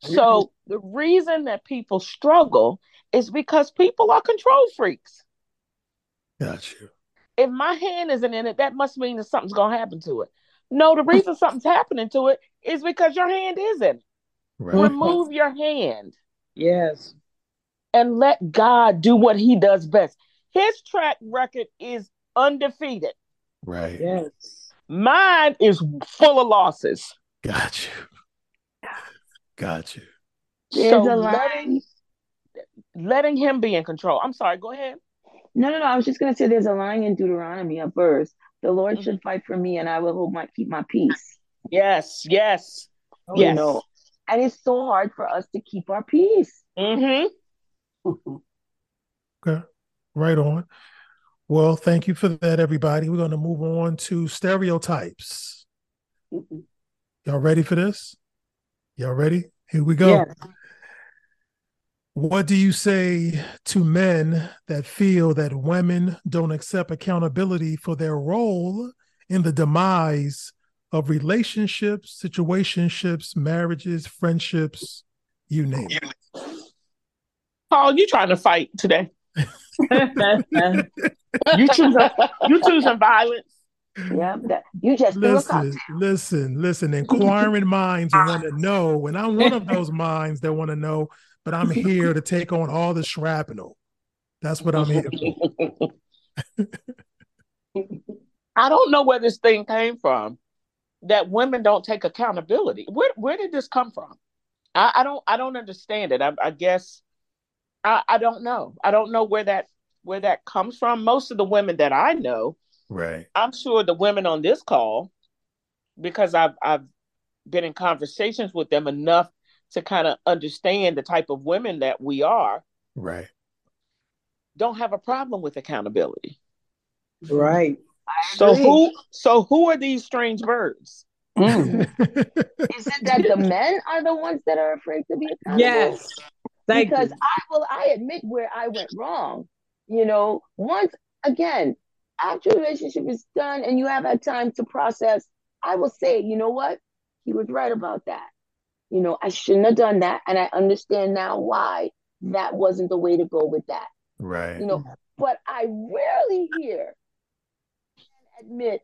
So the reason that people struggle is because people are control freaks. Got you. If my hand isn't in it, that must mean that something's going to happen to it. No, the reason something's happening to it is because your hand isn't. Right. Remove your hand Yes. and let God do what he does best. His track record is undefeated. Right. Yes. Mine is full of losses. Got you. Got you. There's so a letting, line. letting him be in control. I'm sorry, go ahead. No, no, no. I was just gonna say there's a line in Deuteronomy, a verse. The Lord Mhm. should fight for me, and I will hold my keep my peace. Yes, yes, Oh, You yes. know, and it's so hard for us to keep our peace. Mm-hmm. Okay. Right on. Well, thank you for that, everybody. We're going to move on to stereotypes. Y'all ready for this? Y'all ready? Here we go. Yes. What do you say to men that feel that women don't accept accountability for their role in the demise of relationships, situationships, marriages, friendships, you name it? Paul, you trying to fight today? You choosing you choosing violence? Yeah, that you just Listen, listen, listen. Inquiring minds want to know, and I'm one of those minds that want to know, but I'm here to take on all the shrapnel. That's what I'm here for. I don't know where this thing came from. That women don't take accountability. Where where did this come from? I, I don't I don't understand it. I, I guess I, I don't know. I don't know where that where that comes from. Most of the women that I know, Right. I'm sure the women on this call, because I've I've been in conversations with them enough to kind of understand the type of women that we are, Right. don't have a problem with accountability. Right. So who so who are these strange birds? Mm. Is it that the men are the ones that are afraid to be accountable? Yes. Thank because you. I will I admit where I went wrong. You know, once again, after the relationship is done and you have had time to process, I will say, you know what? He was right about that. You know, I shouldn't have done that. And I understand now why that wasn't the way to go with that. right. You know, but I rarely hear admit,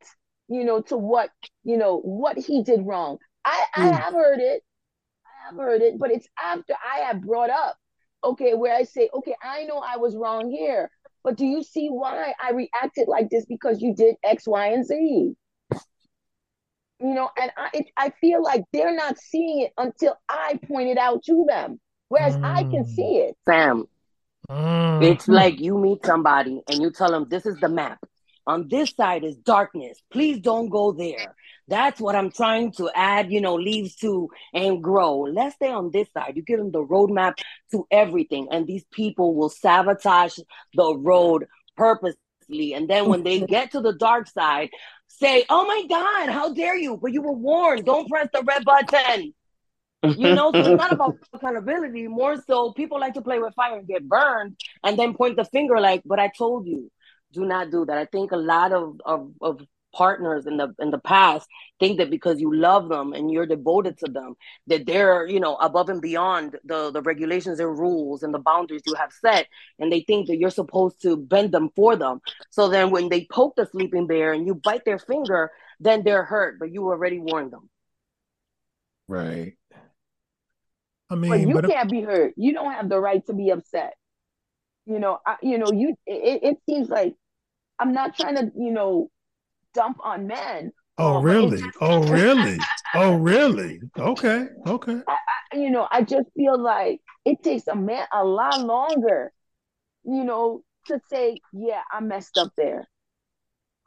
you know, to what, you know, what he did wrong. I, I Mm. have heard it. I have heard it, but it's after I have brought up, okay, where I say, okay, I know I was wrong here, but do you see why I reacted like this because you did X, Y, and Z? You know, and I it, I feel like they're not seeing it until I point it out to them, whereas I can Mm. see it. Sam, Mm. it's like you meet somebody and you tell them this is the map. On this side is darkness. Please don't go there. That's what I'm trying to add, you know, leaves to and grow. Let's stay on this side. You give them the roadmap to everything, and these people will sabotage the road purposely. And then when they get to the dark side, say, "Oh my God, how dare you!" But you were warned. Don't press the red button. You know, so it's not about accountability. More so, people like to play with fire and get burned, and then point the finger like, "But I told you." Do not do that. I think a lot of, of, of partners in the in the past think that because you love them and you're devoted to them, that they're you know above and beyond the the regulations and rules and the boundaries you have set, and they think that you're supposed to bend them for them. So then when they poke the sleeping bear and you bite their finger, then they're hurt, but you already warned them. Right. I But mean, you but can't be hurt. You don't have the right to be upset. You know, I, you know, you. It, it seems like I'm not trying to, you know, dump on men. oh Oh, really? just- Oh really? Oh, really? Okay. Okay. I, I, you know, I just feel like it takes a man a lot longer, you know, to say, yeah, I messed up there.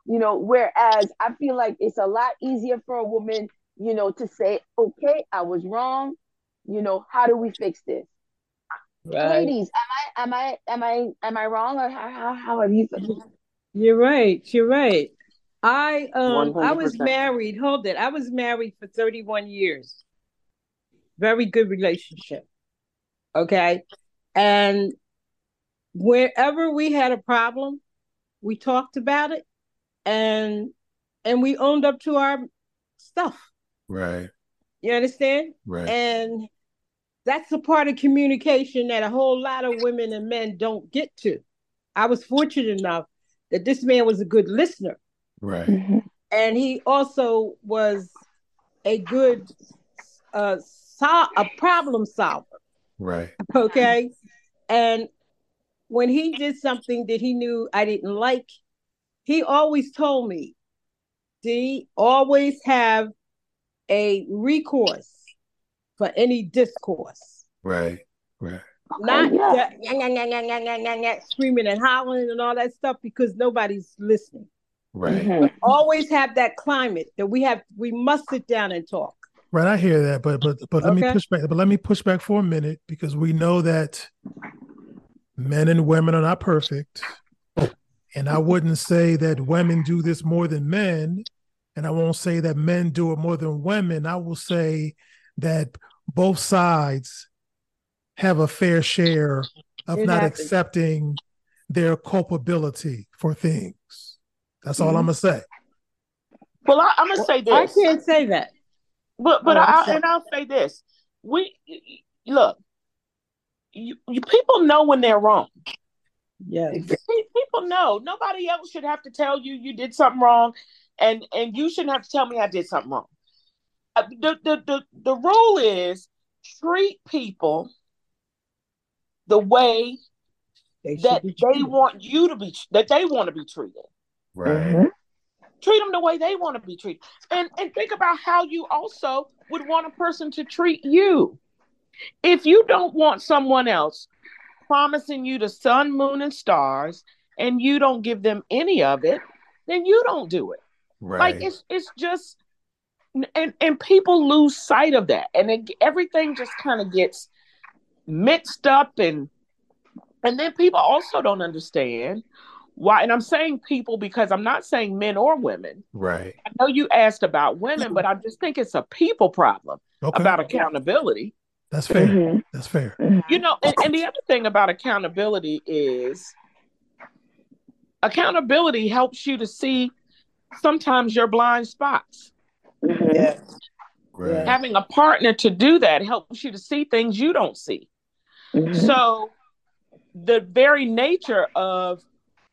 You know, whereas I feel like it's a lot easier for a woman, you know, to say, okay, I was wrong. You know, how do we fix this? Right. Ladies, am I am I am I am I wrong or how how, how have you You're right. You're right. I um I was married. Hold it. I was married for 31 years. Very good relationship. Okay. And wherever we had a problem, we talked about it and and we owned up to our stuff. Right. You understand? Right. And that's the part of communication that a whole lot of women and men don't get to. I was fortunate enough that this man was a good listener Right. Mm-hmm. and he also was a good uh sol- a problem solver Right. okay and when he did something that he knew i didn't like he always told me d always have a recourse for any discourse Right. Right. not yeah. the, "Nyah, nyah, nyah, nyah, nyah, nyah, nyah," screaming and hollering and all that stuff because nobody's listening Right. Mhm. always have that climate that we have we must sit down and talk Right, I hear that, but but but let me push back. But let me push back for a minute because we know that men and women are not perfect, and I wouldn't say that women do this more than men, and I won't say that men do it more than women. I will say that both sides have a fair share of It not happens. accepting their culpability for things. That's all I'm gonna say. Well, I, I'm gonna say this. i can't say that But but Oh, I'm I, sorry. and I'll say this: we look, you, you people know when they're wrong. yes People know. Nobody else should have to tell you you did something wrong, and and you shouldn't have to tell me I did something wrong. Uh, The the the the rule is treat people the way they that they want you to be that they want to be treated. Mhm. treat them the way they want to be treated. And and think about how you also would want a person to treat you. If you don't want someone else promising you the sun moon and stars and you don't give them any of it then you don't do it. Right. like it's it's just and and people lose sight of that. And it, everything just kind of gets mixed up and and then people also don't understand why and i'm saying people because i'm not saying men or women right. I know you asked about women, but I just think it's a people problem Okay. about accountability. That's fair. Mhm. That's fair. You know, and, and the other thing about accountability is accountability helps you to see sometimes your blind spots. Mhm. yeah Right. Having a partner to do that helps you to see things you don't see. Mhm. So, the very nature of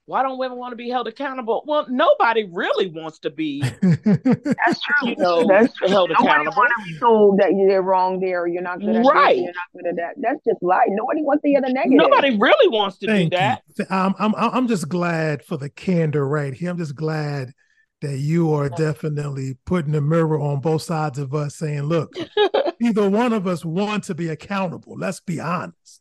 why don't women want to be held accountable? Well, nobody really wants to be, That's true. you know, That's true. held Nobody accountable. want to be told that you're wrong there. You're not good at Right. this. You're not good at that. That's just lie. Nobody wants to hear the negative. Nobody really wants to Thank do that. you. I'm, I'm I'm just glad for the candor right here. I'm just glad that you are definitely putting a mirror on both sides of us, saying, "Look, either one of us want to be accountable. Let's be honest.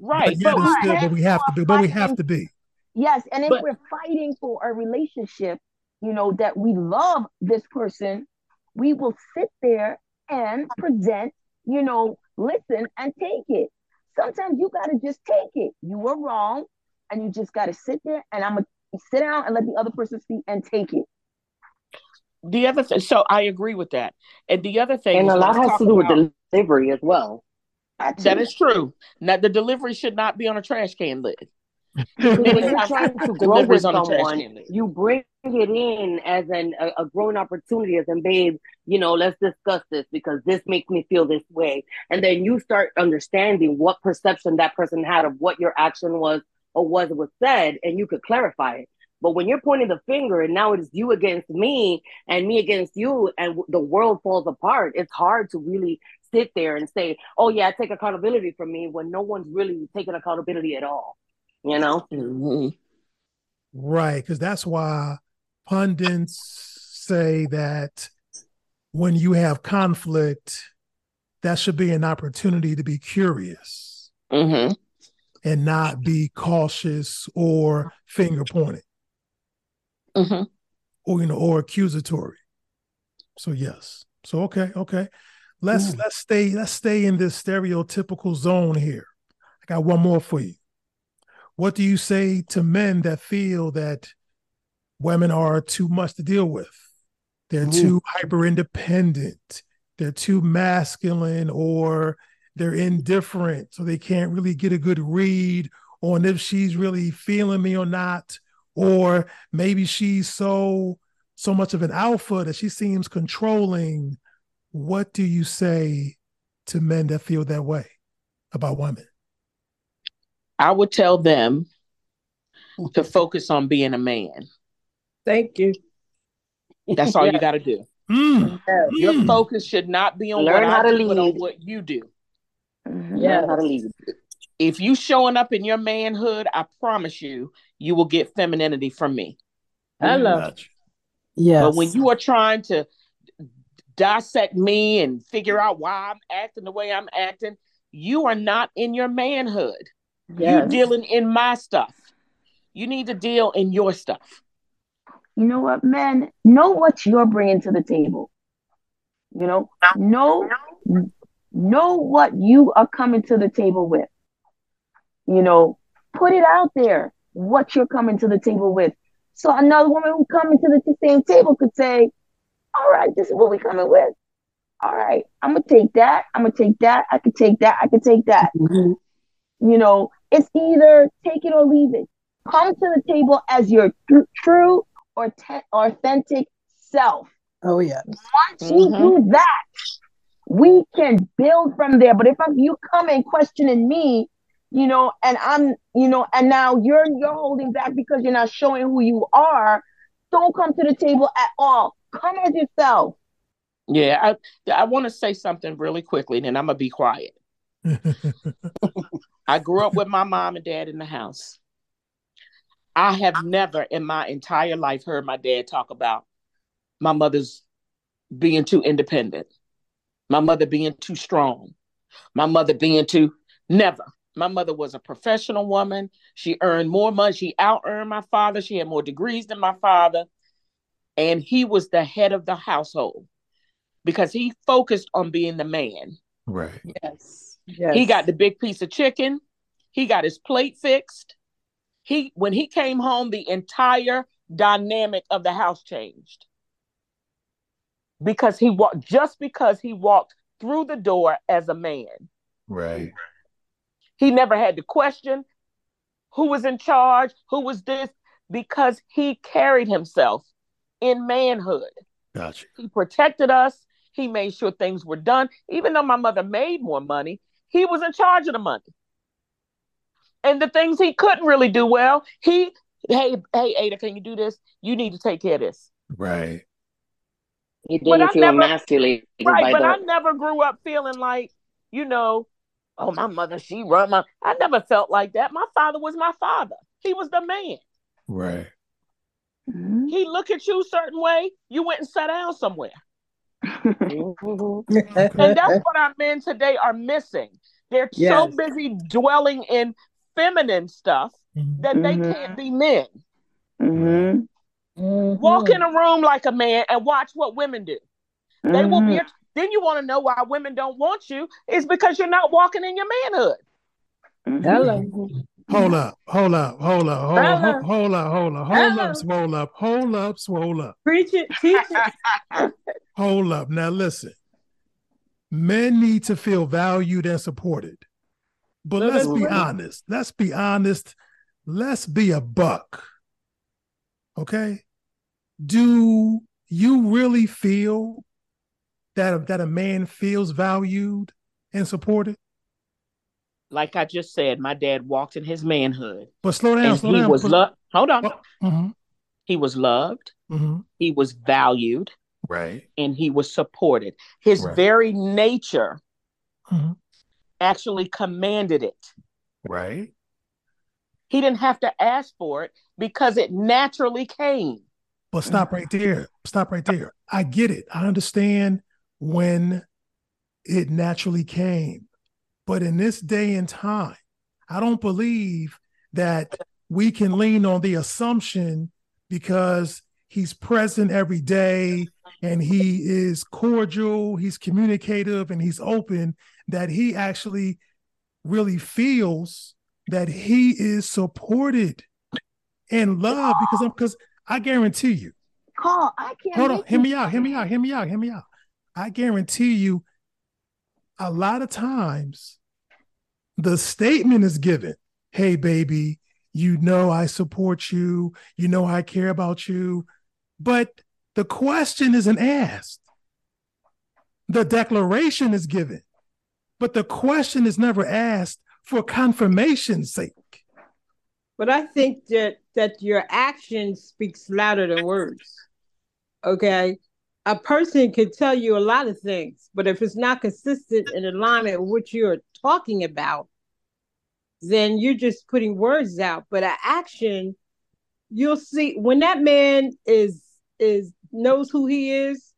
Right. But, yet But still, have but we have to be. But we have to be. Yes, and if But- we're fighting for a relationship, you know, that we love this person, we will sit there and present, you know, listen and take it. Sometimes you got to just take it. You were wrong, and you just got to sit there and I'm going to sit down and let the other person speak and take it. the other thing, so I agree with that. And the other thing, And a lot has to do with about- delivery as well. That that too. true. Now, the delivery should not be on a trash can lid. Because when you're trying to grow with deliveries on a trash someone, you bring it in as an a, a growing opportunity as in babe, you know, let's discuss this because this makes me feel this way. And then you start understanding what perception that person had of what your action was or what was said, and you could clarify it. But when you're pointing the finger and now it is you against me and me against you, and w- the world falls apart, it's hard to really sit there and say, "Oh yeah, take accountability for me," when no one's really taking accountability at all. You know. Mhm. Right, because that's why pundits say that when you have conflict, that should be an opportunity to be curious Mm-hmm. and not be cautious or finger pointing Mm-hmm. or you know or accusatory. So yes. So okay, okay. Let's Mm. let's stay let's stay in this stereotypical zone here. I got one more for you. What do you say to men that feel that women are too much to deal with? They're Ooh. too hyper independent. They're too masculine or they're indifferent. So they can't really get a good read on if she's really feeling me or not. Or maybe she's so so much of an alpha that she seems controlling. What do you say to men that feel that way about women? I would tell them to focus on being a man. Thank you. That's all Yeah. you got to do. Mm, Yes. Your mm. focus should not be on Learn what how I to do, but on what you do. Mhm. Yeah. Learn how to lead. If you showing up in your manhood, I promise you, you will get femininity from me. Hello. Gotcha. Yes. But when you are trying to dissect me and figure out why I'm acting the way I'm acting, you are not in your manhood. You Yes. dealing in my stuff. You need to deal in your stuff. you know what, men, know what you're bringing to the table. You know, know, know what you are coming to the table with. You know, put it out there what you're coming to the table with. So another woman who coming to the same table could say, "All right, this is what we coming with. All right, I'm gonna take that. I'm gonna take that. I could take that. I could take that." Mhm. You know, it's either take it or leave it. Come to the table as your tr- true or te- authentic self. Oh yeah. Once you Mhm. do that, we can build from there. But if I'm, you come and questioning me, you know, and I'm, you know, and now you're you're holding back because you're not showing who you are, don't come to the table at all. Come as yourself. Yeah, I I want to say something really quickly, and then I'm gonna be quiet. I grew up with my mom and dad in the house. I have never in my entire life heard my dad talk about my mother's being too independent, my mother being too strong, my mother being too never. My mother was a professional woman. She earned more money. She out earned my father. She had more degrees than my father. And he was the head of the household because he focused on being the man. right. Yes. Yes. He got the big piece of chicken. He got his plate fixed. He when he came home, the entire dynamic of the house changed. Because he walked just because he walked through the door as a man. Right. He never had to question who was in charge, who was this, because he carried himself in manhood. Gotcha. He protected us. He made sure things were done. Even though my mother made more money, he was in charge of the money. And the things he couldn't really do well, he, hey, hey, Ada, can you do this? You need to take care of this. Right. You didn't feel never- emasculated Right. But the I never grew up feeling like, you know, oh, my mother, she run my. I never felt like that. My father was my father. He was the man. Right. Mhm. He look at you a certain way, you went and sat down somewhere. Mhm. And that's what our men today are missing. They're so busy dwelling in feminine stuff Mhm. that they Mhm. can't be men. Mhm. Walk in a room like a man and watch what women do. They will be. Mhm. Then you want to know why women don't want you? It's because you're not walking in your manhood. Hello. Hold up, hold up, hold up, hold up, hold up, hold up, hold up, swole up, hold up, swole up, Preach it. Teach it. hold up. Now listen, men need to feel valued and supported. But No, let's be right. honest. Let's be honest. Let's be a buck. Okay? Do you really feel that that a man feels valued and supported? Like I just said, my dad walked in his manhood, But slow down, and slow he down. was But- loved. Hold on, Mhm, he was loved. mhm. He was valued. Right. and he was supported. His Right. very nature Mhm. actually commanded it. Right. He didn't have to ask for it because it naturally came. But stop right there. Stop right there. I get it. I understand when it naturally came. But in this day and time, I don't believe that we can lean on the assumption because he's present every day and he is cordial, he's communicative, and he's open that he actually really feels that he is supported and loved because I'm because I guarantee you. Call, I can't. Hold on, hear me out, hear me out, hear me out, hear me out. I guarantee you, a lot of times, the statement is given, "Hey, baby, you know I support you. You know I care about you," but the question isn't asked. The declaration is given, but the question is never asked for confirmation's sake. But I think that that your action speaks louder than words. Okay. A person can tell you a lot of things, but if it's not consistent in alignment with what you're talking about, then you're just putting words out. But an action, you'll see when that man is is knows who he is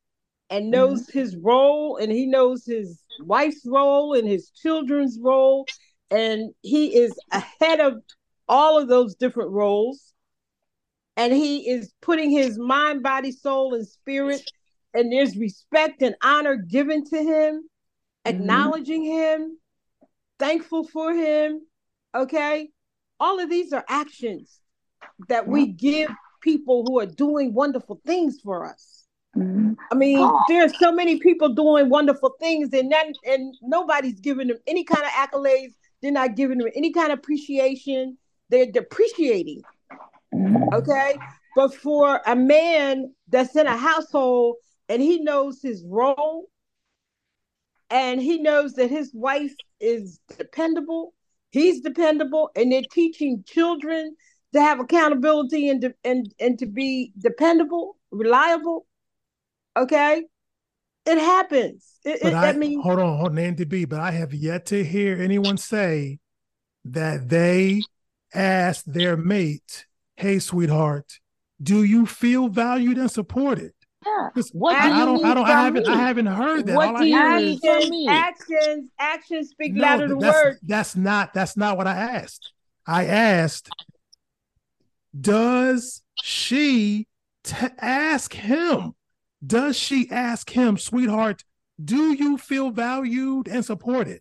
and knows mm-hmm. his role and he knows his wife's role and his children's role and he is ahead of all of those different roles and he is putting his mind body soul and spirit and there's respect and honor given to him mm-hmm. acknowledging him thankful for him okay all of these are actions that we give people who are doing wonderful things for us mm-hmm. I mean, oh. there's so many people doing wonderful things, and then and nobody's giving them any kind of accolades. They're not giving them any kind of appreciation they're depreciating. Okay. But for a man that's in a household and he knows his role and he knows that his wife is dependable, he's dependable, and they're teaching children to have accountability and to, and, and to be dependable, reliable. Okay. It happens. It, but it, I, I mean, hold on, hold on, Andy B. But I have yet to hear anyone say that they ask their mate, "Hey, sweetheart, do you feel valued and supported?" Yeah. What I, do I don't. I don't. I haven't. Me? I haven't heard that. What All do you need from me? Actions. Actions speak no, louder than words. That's not. That's not what I asked. I asked, does she t- ask him? Does she ask him, sweetheart? Do you feel valued and supported?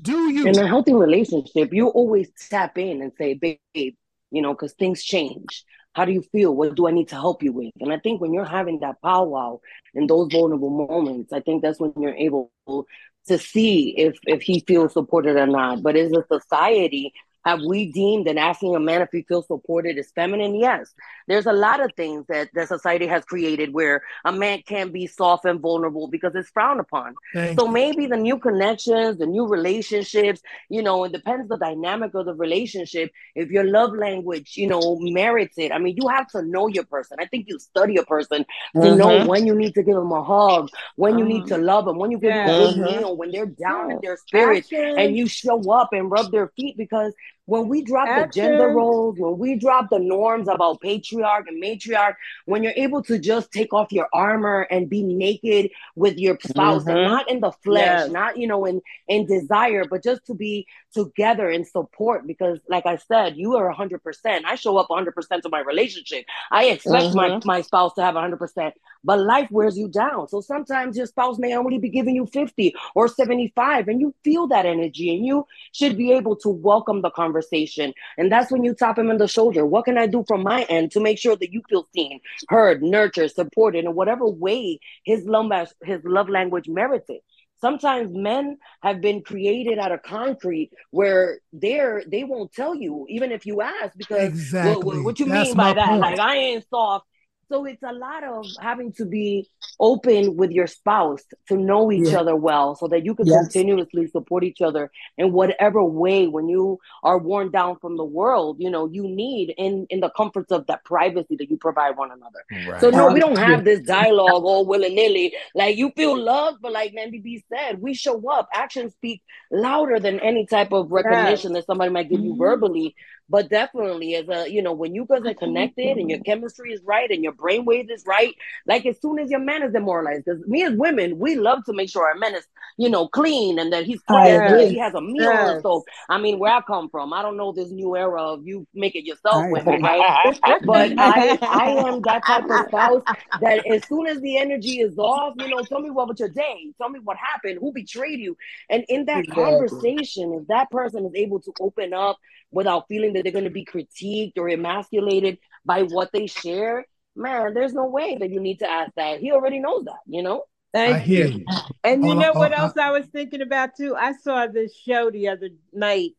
Do you? In a healthy relationship, you always tap in and say, babe, you know, because things change. How do you feel? What do I need to help you with? And I think when you're having that powwow in those vulnerable moments, I think that's when you're able to see if if he feels supported or not. But as a society, have we deemed and asking a man if he feels supported is feminine? Yes. There's a lot of things that the society has created where a man can't be soft and vulnerable because it's frowned upon. Thank so maybe the new connections, the new relationships, you know, it depends the dynamic of the relationship. If your love language, you know, merits it. I mean, you have to know your person. I think you study a person to mm-hmm. know when you need to give them a hug, when you need to mm-hmm. love them, when you give them a good mm-hmm. meal, when they're down in their spirits, and you show up and rub their feet because when we drop Action. the gender roles, when we drop the norms about patriarch and matriarch, when you're able to just take off your armor and be naked with your spouse mm-hmm. and not in the flesh, yes. not you know in in desire, but just to be together and support. Because like I said, you are hundred percent. I show up hundred percent to my relationship. I expect mm-hmm. my, my spouse to have hundred percent, but life wears you down. So sometimes your spouse may only be giving you 50 or 75, and you feel that energy, and you should be able to welcome the conversation. And that's when you tap him in the shoulder. What can I do from my end to make sure that you feel seen, heard, nurtured, supported in whatever way his love, his love language merits it? Sometimes men have been created out of concrete where they're they won't tell you even if you ask because exactly. what, what, you That's mean by that? Point. Like I ain't soft so it's a lot of having to be open with your spouse to know each yeah. other well so that you can yes. continuously support each other in whatever way when you are worn down from the world you know you need in in the comforts of that privacy that you provide one another right. so no we don't have this dialogue all willy-nilly like you feel loved but like Mandy B said we show up actions speak louder than any type of recognition yes. that somebody might give mm-hmm. you verbally but definitely as a you know when you guys are connected and your chemistry is right and your brainwave is right like as soon as your man is demoralized because me as women we love to make sure our man is you know clean and that he's fresh and that he has a meal on Yes. stove i mean where i come from i don't know this new era of you make it yourself women right? But I, I am that type of spouse that as soon as the energy is off, you know, tell me what was your day, tell me what happened, who betrayed you, and in that Exactly. conversation, if that person is able to open up without feeling that they're going to be critiqued or emasculated by what they share, man, there's no way that you need to ask that. He already knows that, you know. I hear you. you. And you All I- know what all I- else I was thinking about too? I saw this show the other night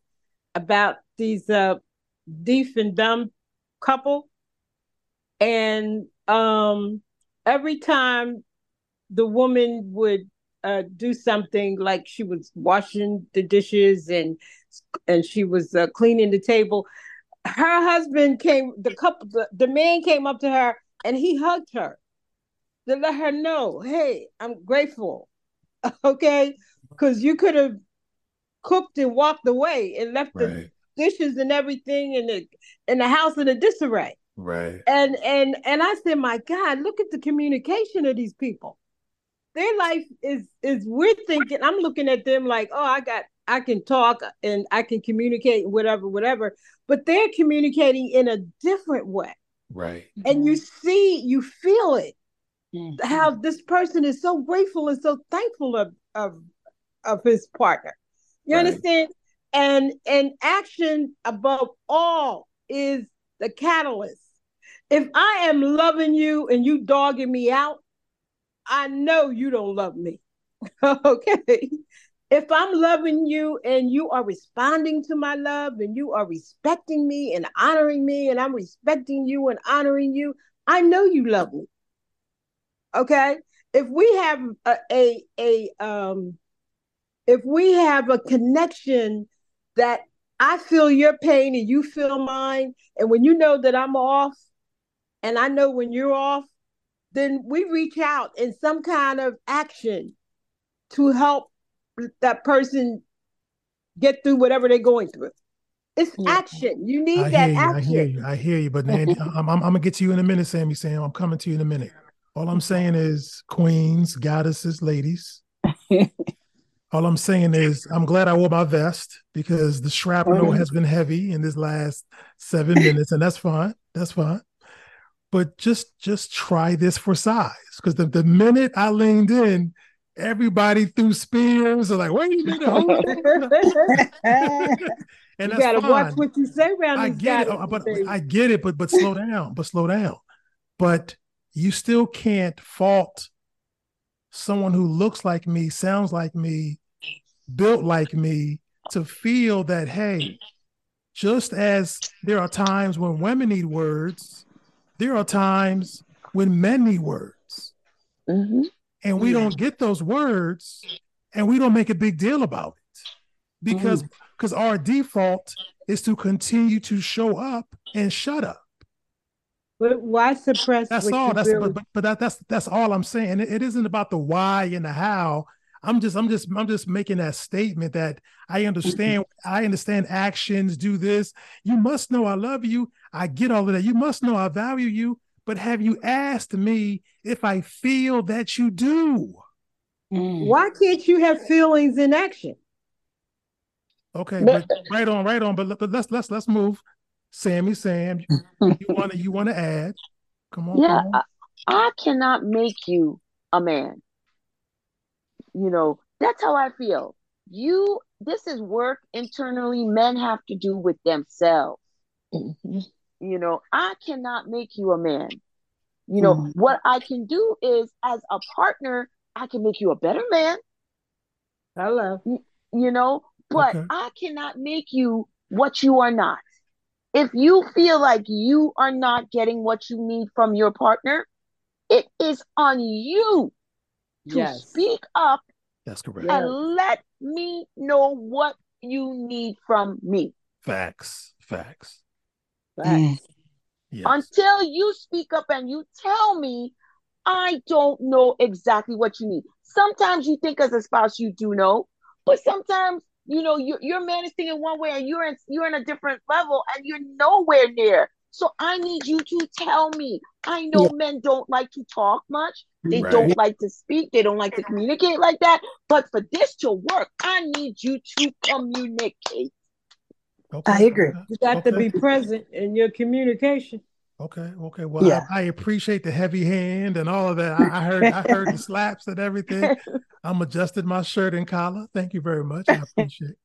about these uh deaf and dumb couple. And um every time the woman would uh do something like she was washing the dishes and and she was uh, cleaning the table, her husband came the couple the, the man came up to her and he hugged her to let her know, hey, I'm grateful. Okay. Because you could have cooked and walked away and left the dishes and everything in the in the house in a disarray. Right. And and and I said, my God, look at the communication of these people. Their life is is we're thinking, I'm looking at them like, oh, I got I can talk and I can communicate, whatever, whatever. But they're communicating in a different way. Right. And you see, you feel it Mhm. how this person is so grateful and so thankful of of of his partner. You Right. understand? And and action above all is the catalyst. If I am loving you and you dogging me out, I know you don't love me. okay. If I'm loving you and you are responding to my love and you are respecting me and honoring me and I'm respecting you and honoring you, I know you love me. Okay? If we have a, a a um if we have a connection that i feel your pain and you feel mine and when you know that i'm off and i know when you're off then we reach out in some kind of action to help that person get through whatever they're going through it's Yeah. action you need I that you. I hear you. I hear you. But Nandy, I'm, I'm, I'm gonna get to you in a minute, Sammy. Sam, I'm coming to you in a minute. All I'm saying is, queens, goddesses, ladies. All I'm saying is, I'm glad I wore my vest because the shrapnel has been heavy in this last seven minutes, and that's fine. That's fine. But just just try this for size, because the, the minute I leaned in, everybody threw spears. Or like, wait a minute, hold on. and you that's gotta fine. watch what you say around I get it, uh, but. I get it, but but slow down, but slow down. But you still can't fault someone who looks like me, sounds like me, built like me to feel that hey, just as there are times when women need words, there are times when men need words. hmm And we Yeah. don't get those words and we don't make a big deal about it. Because because our default is to continue to show up and shut up. But why suppress That's all. That's really but, but that, that's that's all I'm saying. It, it isn't about the why and the how. I'm just I'm just I'm just making that statement that I understand I understand actions do this. You must know I love you. I get all of that. You must know I value you. But have you asked me if I feel that you do? Mm. Why can't you have feelings in action? Okay, But- but right on, right on. But, but let's let's let's move. Sammy, Sam, you want to you want to add? Come on, Yeah, come on. I, I cannot make you a man. You know, that's how I feel. You, this is work internally men have to do with themselves. Mhm. You know, I cannot make you a man. You know, Mhm. what I can do is as a partner, I can make you a better man, Hello. you know, but Okay. I cannot make you what you are not. If you feel like you are not getting what you need from your partner, it is on you to Yes. speak up That's correct. Yeah. and let me know what you need from me. Facts, facts. Mm. Yes. Until you speak up and you tell me, I don't know exactly what you need. Sometimes you think as a spouse you do know, but sometimes you know, you're, you're managing in one way and you're in, you're in a different level and you're nowhere near. So I need you to tell me. I know yeah. men don't like to talk much. They right. don't like to speak. They don't like to communicate like that. But for this to work, I need you to communicate. Okay. I agree. Uh, you got okay. to be present in your communication. Okay. Okay. Well, yeah. I, I, appreciate the heavy hand and all of that. I, I heard I heard the slaps and everything. I'm adjusted my shirt and collar. Thank you very much. I appreciate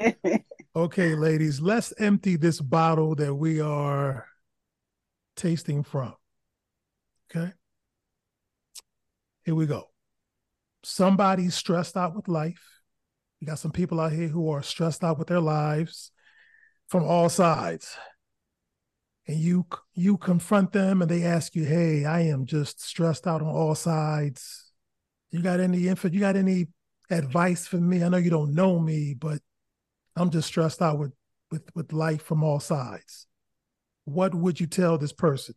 it. Okay, ladies, let's empty this bottle that we are tasting from. Okay. Here we go. Somebody's stressed out with life. You got some people out here who are stressed out with their lives from all sides and you you confront them and they ask you, "Hey, I am just stressed out on all sides. You got any info? You got any advice for me? I know you don't know me, but I'm just stressed out with with with life from all sides." What would you tell this person?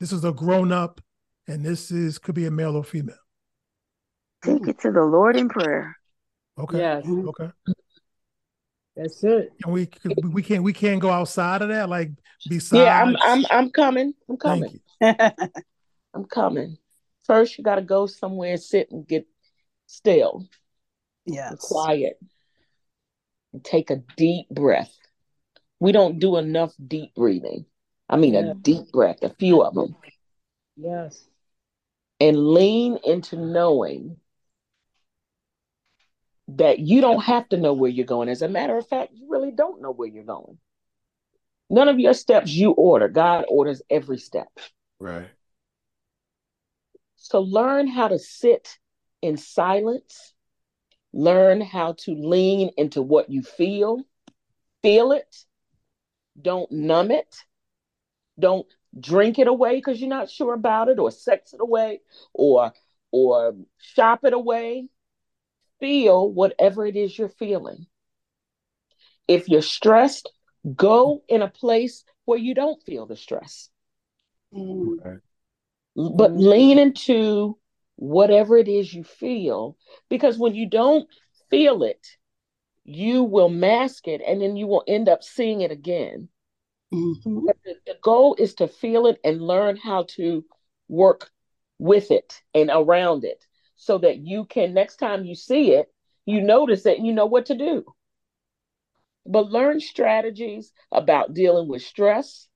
This is a grown up, and this is could be a male or female. Take it to the Lord in prayer. Okay. Yes. Okay. That's it. And we we can't we can't go outside of that. Like besides. Yeah, I'm I'm I'm coming. I'm coming. I'm coming. First, you got to go somewhere, sit and get still. Yeah. Quiet. And take a deep breath. We don't do enough deep breathing. I mean, yeah. a deep breath, a few of them. Yes. And lean into knowing that you don't have to know where you're going. As a matter of fact, you really don't know where you're going. None of your steps you order. God orders every step. Right. So learn how to sit in silence. Learn how to lean into what you feel. Feel it. Don't numb it. Don't drink it away because you're not sure about it or sex it away or or shop it away feel whatever it is you're feeling. If you're stressed, go in a place where you don't feel the stress. Okay. But lean into whatever it is you feel, because when you don't feel it, you will mask it and then you will end up seeing it again. Mm-hmm. The, the goal is to feel it and learn how to work with it and around it so that you can next time you see it, you notice it and you know what to do. But learn strategies about dealing with stress.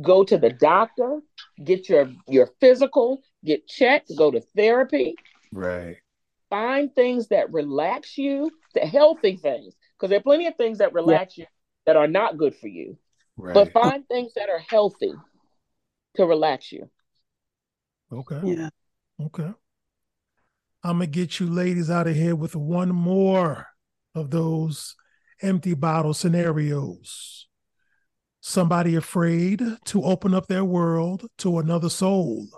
Go to the doctor, get your your physical, get checked, go to therapy. Right. Find things that relax you, the healthy things, because there are plenty of things that relax yeah. you that are not good for you. Right. But find things that are healthy to relax you. Okay. Yeah. Okay. I'm going to get you ladies out of here with one more of those empty bottle scenarios. Somebody afraid to open up their world to another soul.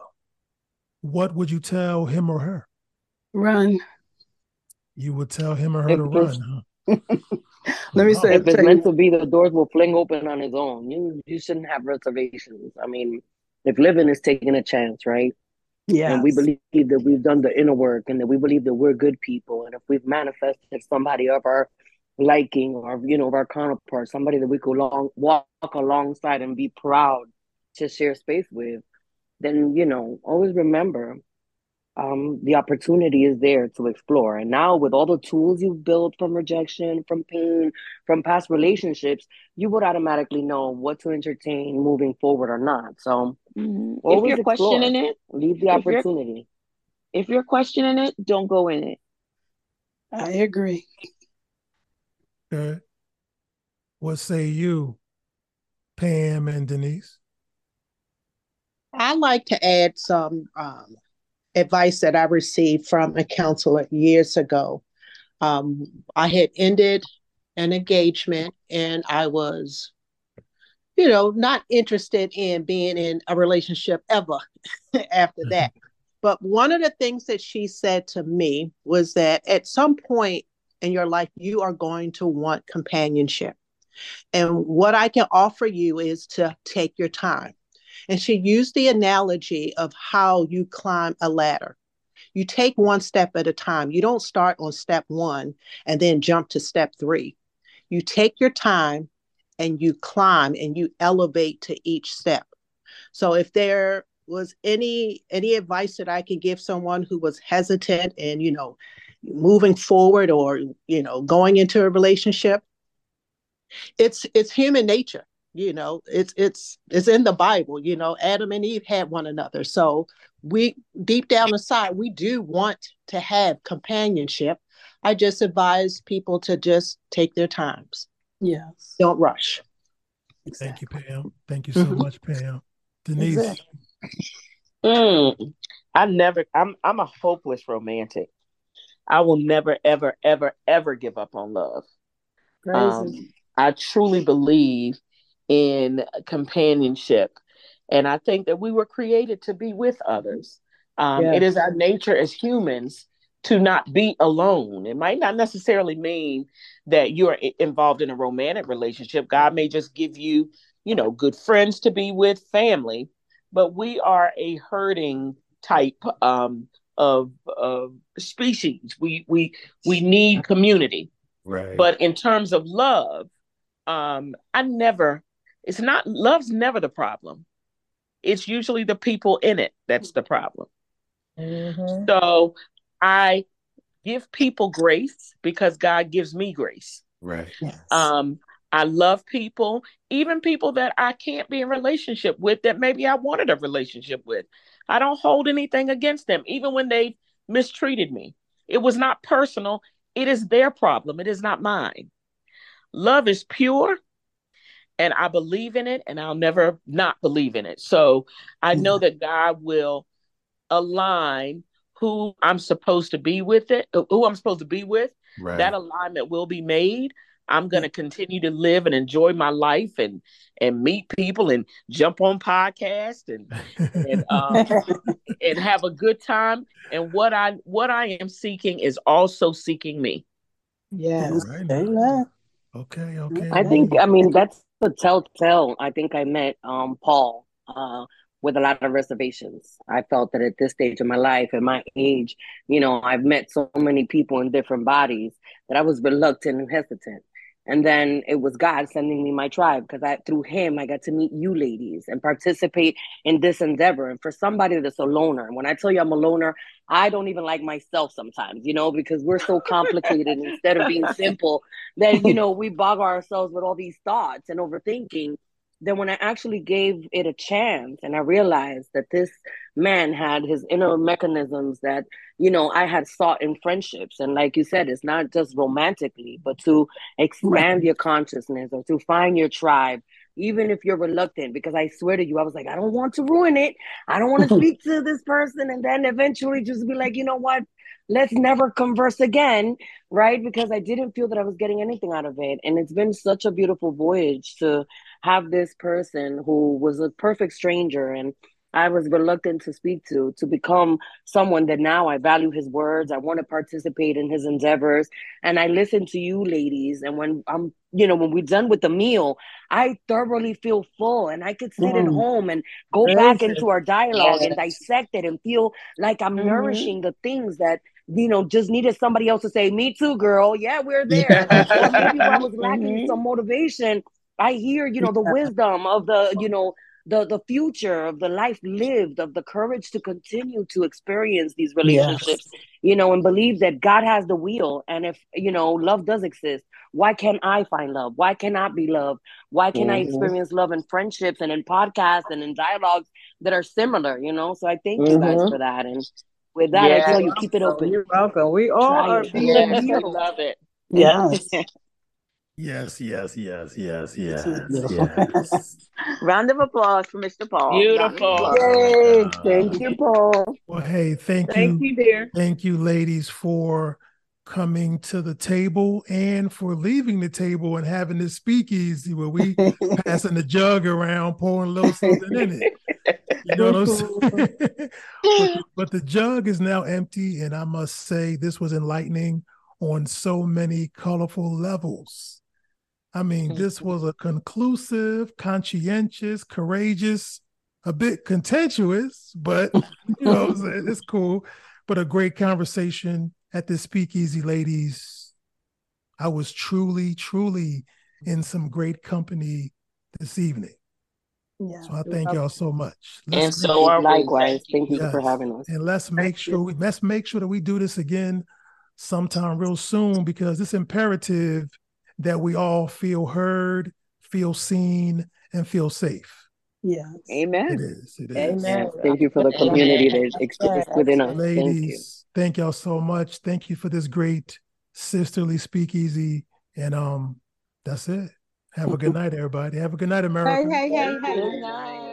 What would you tell him or her? Run. You would tell him or her if to run, huh? Let me say, if it's meant to be, the doors will fling open on its own. You you shouldn't have reservations. I mean, if living is taking a chance, right? Yeah. And we believe that we've done the inner work and that we believe that we're good people. And if we've manifested somebody of our liking or, you know, of our counterpart, somebody that we could long, walk alongside and be proud to share space with, then, you know, always remember um, the opportunity is there to explore. And now, with all the tools you've built from rejection, from pain, from past relationships, you would automatically know what to entertain moving forward or not. So, mm-hmm. if you're explore. questioning it, leave the if opportunity. You're, if you're questioning it, don't go in it. I agree. Okay. What say you, Pam and Denise? I like to add some um, advice that I received from a counselor years ago. Um, I had ended an engagement and I was, you know, not interested in being in a relationship ever after mm-hmm. that. But one of the things that she said to me was that at some point in your life, you are going to want companionship. And what I can offer you is to take your time. And she used the analogy of how you climb a ladder. You take one step at a time. You don't start on step one and then jump to step three. You take your time and you climb and you elevate to each step. So if there was any any advice that I could give someone who was hesitant and you know moving forward or you know going into a relationship, it's it's human nature you know it's it's it's in the bible you know adam and eve had one another. So we deep down inside we do want to have companionship. I just advise people to just take their times. Yes. Don't rush. Thank you pam. Thank you so mm-hmm. much pam. Denise. Exactly. mm, i never i'm i'm a hopeless romantic. I will never ever ever ever give up on love. Um, I truly believe in companionship. And I think that we were created to be with others. Um, yes. It is our nature as humans to not be alone. It might not necessarily mean that you're involved in a romantic relationship. God may just give you, you know, good friends to be with, family, but we are a herding type um, of, of species. We we we need community. Right. But in terms of love, um, I never, it's not, love's never the problem. It's usually the people in it that's the problem. Mm-hmm. So I give people grace because God gives me grace. Right. Yes. Um, I love people, even people that I can't be in relationship with that maybe I wanted a relationship with. I don't hold anything against them, even when they mistreated me. It was not personal. It is their problem. It is not mine. Love is pure and I believe in it and I'll never not believe in it. So I know that God will align who I'm supposed to be with it, uh, who I'm supposed to be with. Right. That alignment will be made. I'm going to continue to live and enjoy my life and and meet people and jump on podcasts and and um, and have a good time. And what I what I am seeking is also seeking me. Yes. Right. Amen. Okay, okay. I think I mean that's the telltale. I think I met um Paul uh with a lot of reservations. I felt that at this stage of my life, at my age, you know, I've met so many people in different bodies that I was reluctant and hesitant. And then it was God sending me my tribe because I through him I got to meet you ladies and participate in this endeavor. And for somebody that's a loner, and when I tell you I'm a loner, I don't even like myself sometimes, you know, because we're so complicated instead of being simple that you know we bog ourselves with all these thoughts and overthinking then when I actually gave it a chance and I realized that this man had his inner mechanisms that, you know, I had sought in friendships. And like you said, it's not just romantically, but to expand your consciousness or to find your tribe, even if you're reluctant, because I swear to you, I was like, I don't want to ruin it. I don't want to speak to this person. And then eventually just be like, you know what? let's never converse again, right? Because I didn't feel that I was getting anything out of it. And it's been such a beautiful voyage to have this person who was a perfect stranger and I was reluctant to speak to, to become someone that now I value his words. I want to participate in his endeavors. And I listen to you ladies. And when I'm, you know, when we're done with the meal, I thoroughly feel full and I could sit mm. at home and go back into our dialogue yes. and dissect it and feel like I'm mm-hmm. nourishing the things that you know, just needed somebody else to say, "Me too, girl. Yeah, we're there." or maybe I was lacking mm-hmm. some motivation. I hear, you know, the wisdom of the, you know, the the future of the life lived, of the courage to continue to experience these relationships, yes. you know, and believe that God has the wheel. And if you know love does exist, why can't I find love? Why cannot be love? Why can mm-hmm. I experience love in friendships and in podcasts and in dialogues that are similar? You know, so I thank mm-hmm. you guys mm-hmm. for that and with that, I tell you, keep it open. You're welcome. We all Try are being yes, I love it. Yes. Yes, yes, yes, yes, yes, yes. Round of applause for Mr. Paul. Beautiful. Yay. Thank you, Paul. Well, hey, thank, thank you. you, dear. Thank you, ladies, for coming to the table and for leaving the table and having this speakeasy where we passing the jug around, pouring a little something in it. You know what I'm saying? but, but the jug is now empty, and I must say this was enlightening on so many colorful levels. I mean, mm-hmm. this was a conclusive, conscientious, courageous, a bit contentious, but you know, it's cool but a great conversation at the speakeasy, ladies. I was truly, truly in some great company this evening. Yeah. So I thank y'all so much. And Let's so are we. Likewise. Thank you Yes. for having us. and let's make sure we let's make sure that we do this again sometime real soon because it's imperative that we all feel heard, feel seen, and feel safe. Yes. Amen. is. It is. Amen. Thank you for the Amen. community that exists within us. Thank you. Ladies, thank y'all so much. Thank you for this great sisterly speakeasy. And um, that's it. Have a good night, everybody. Have a good night, America. Hey, hey, hey, hey. Good night.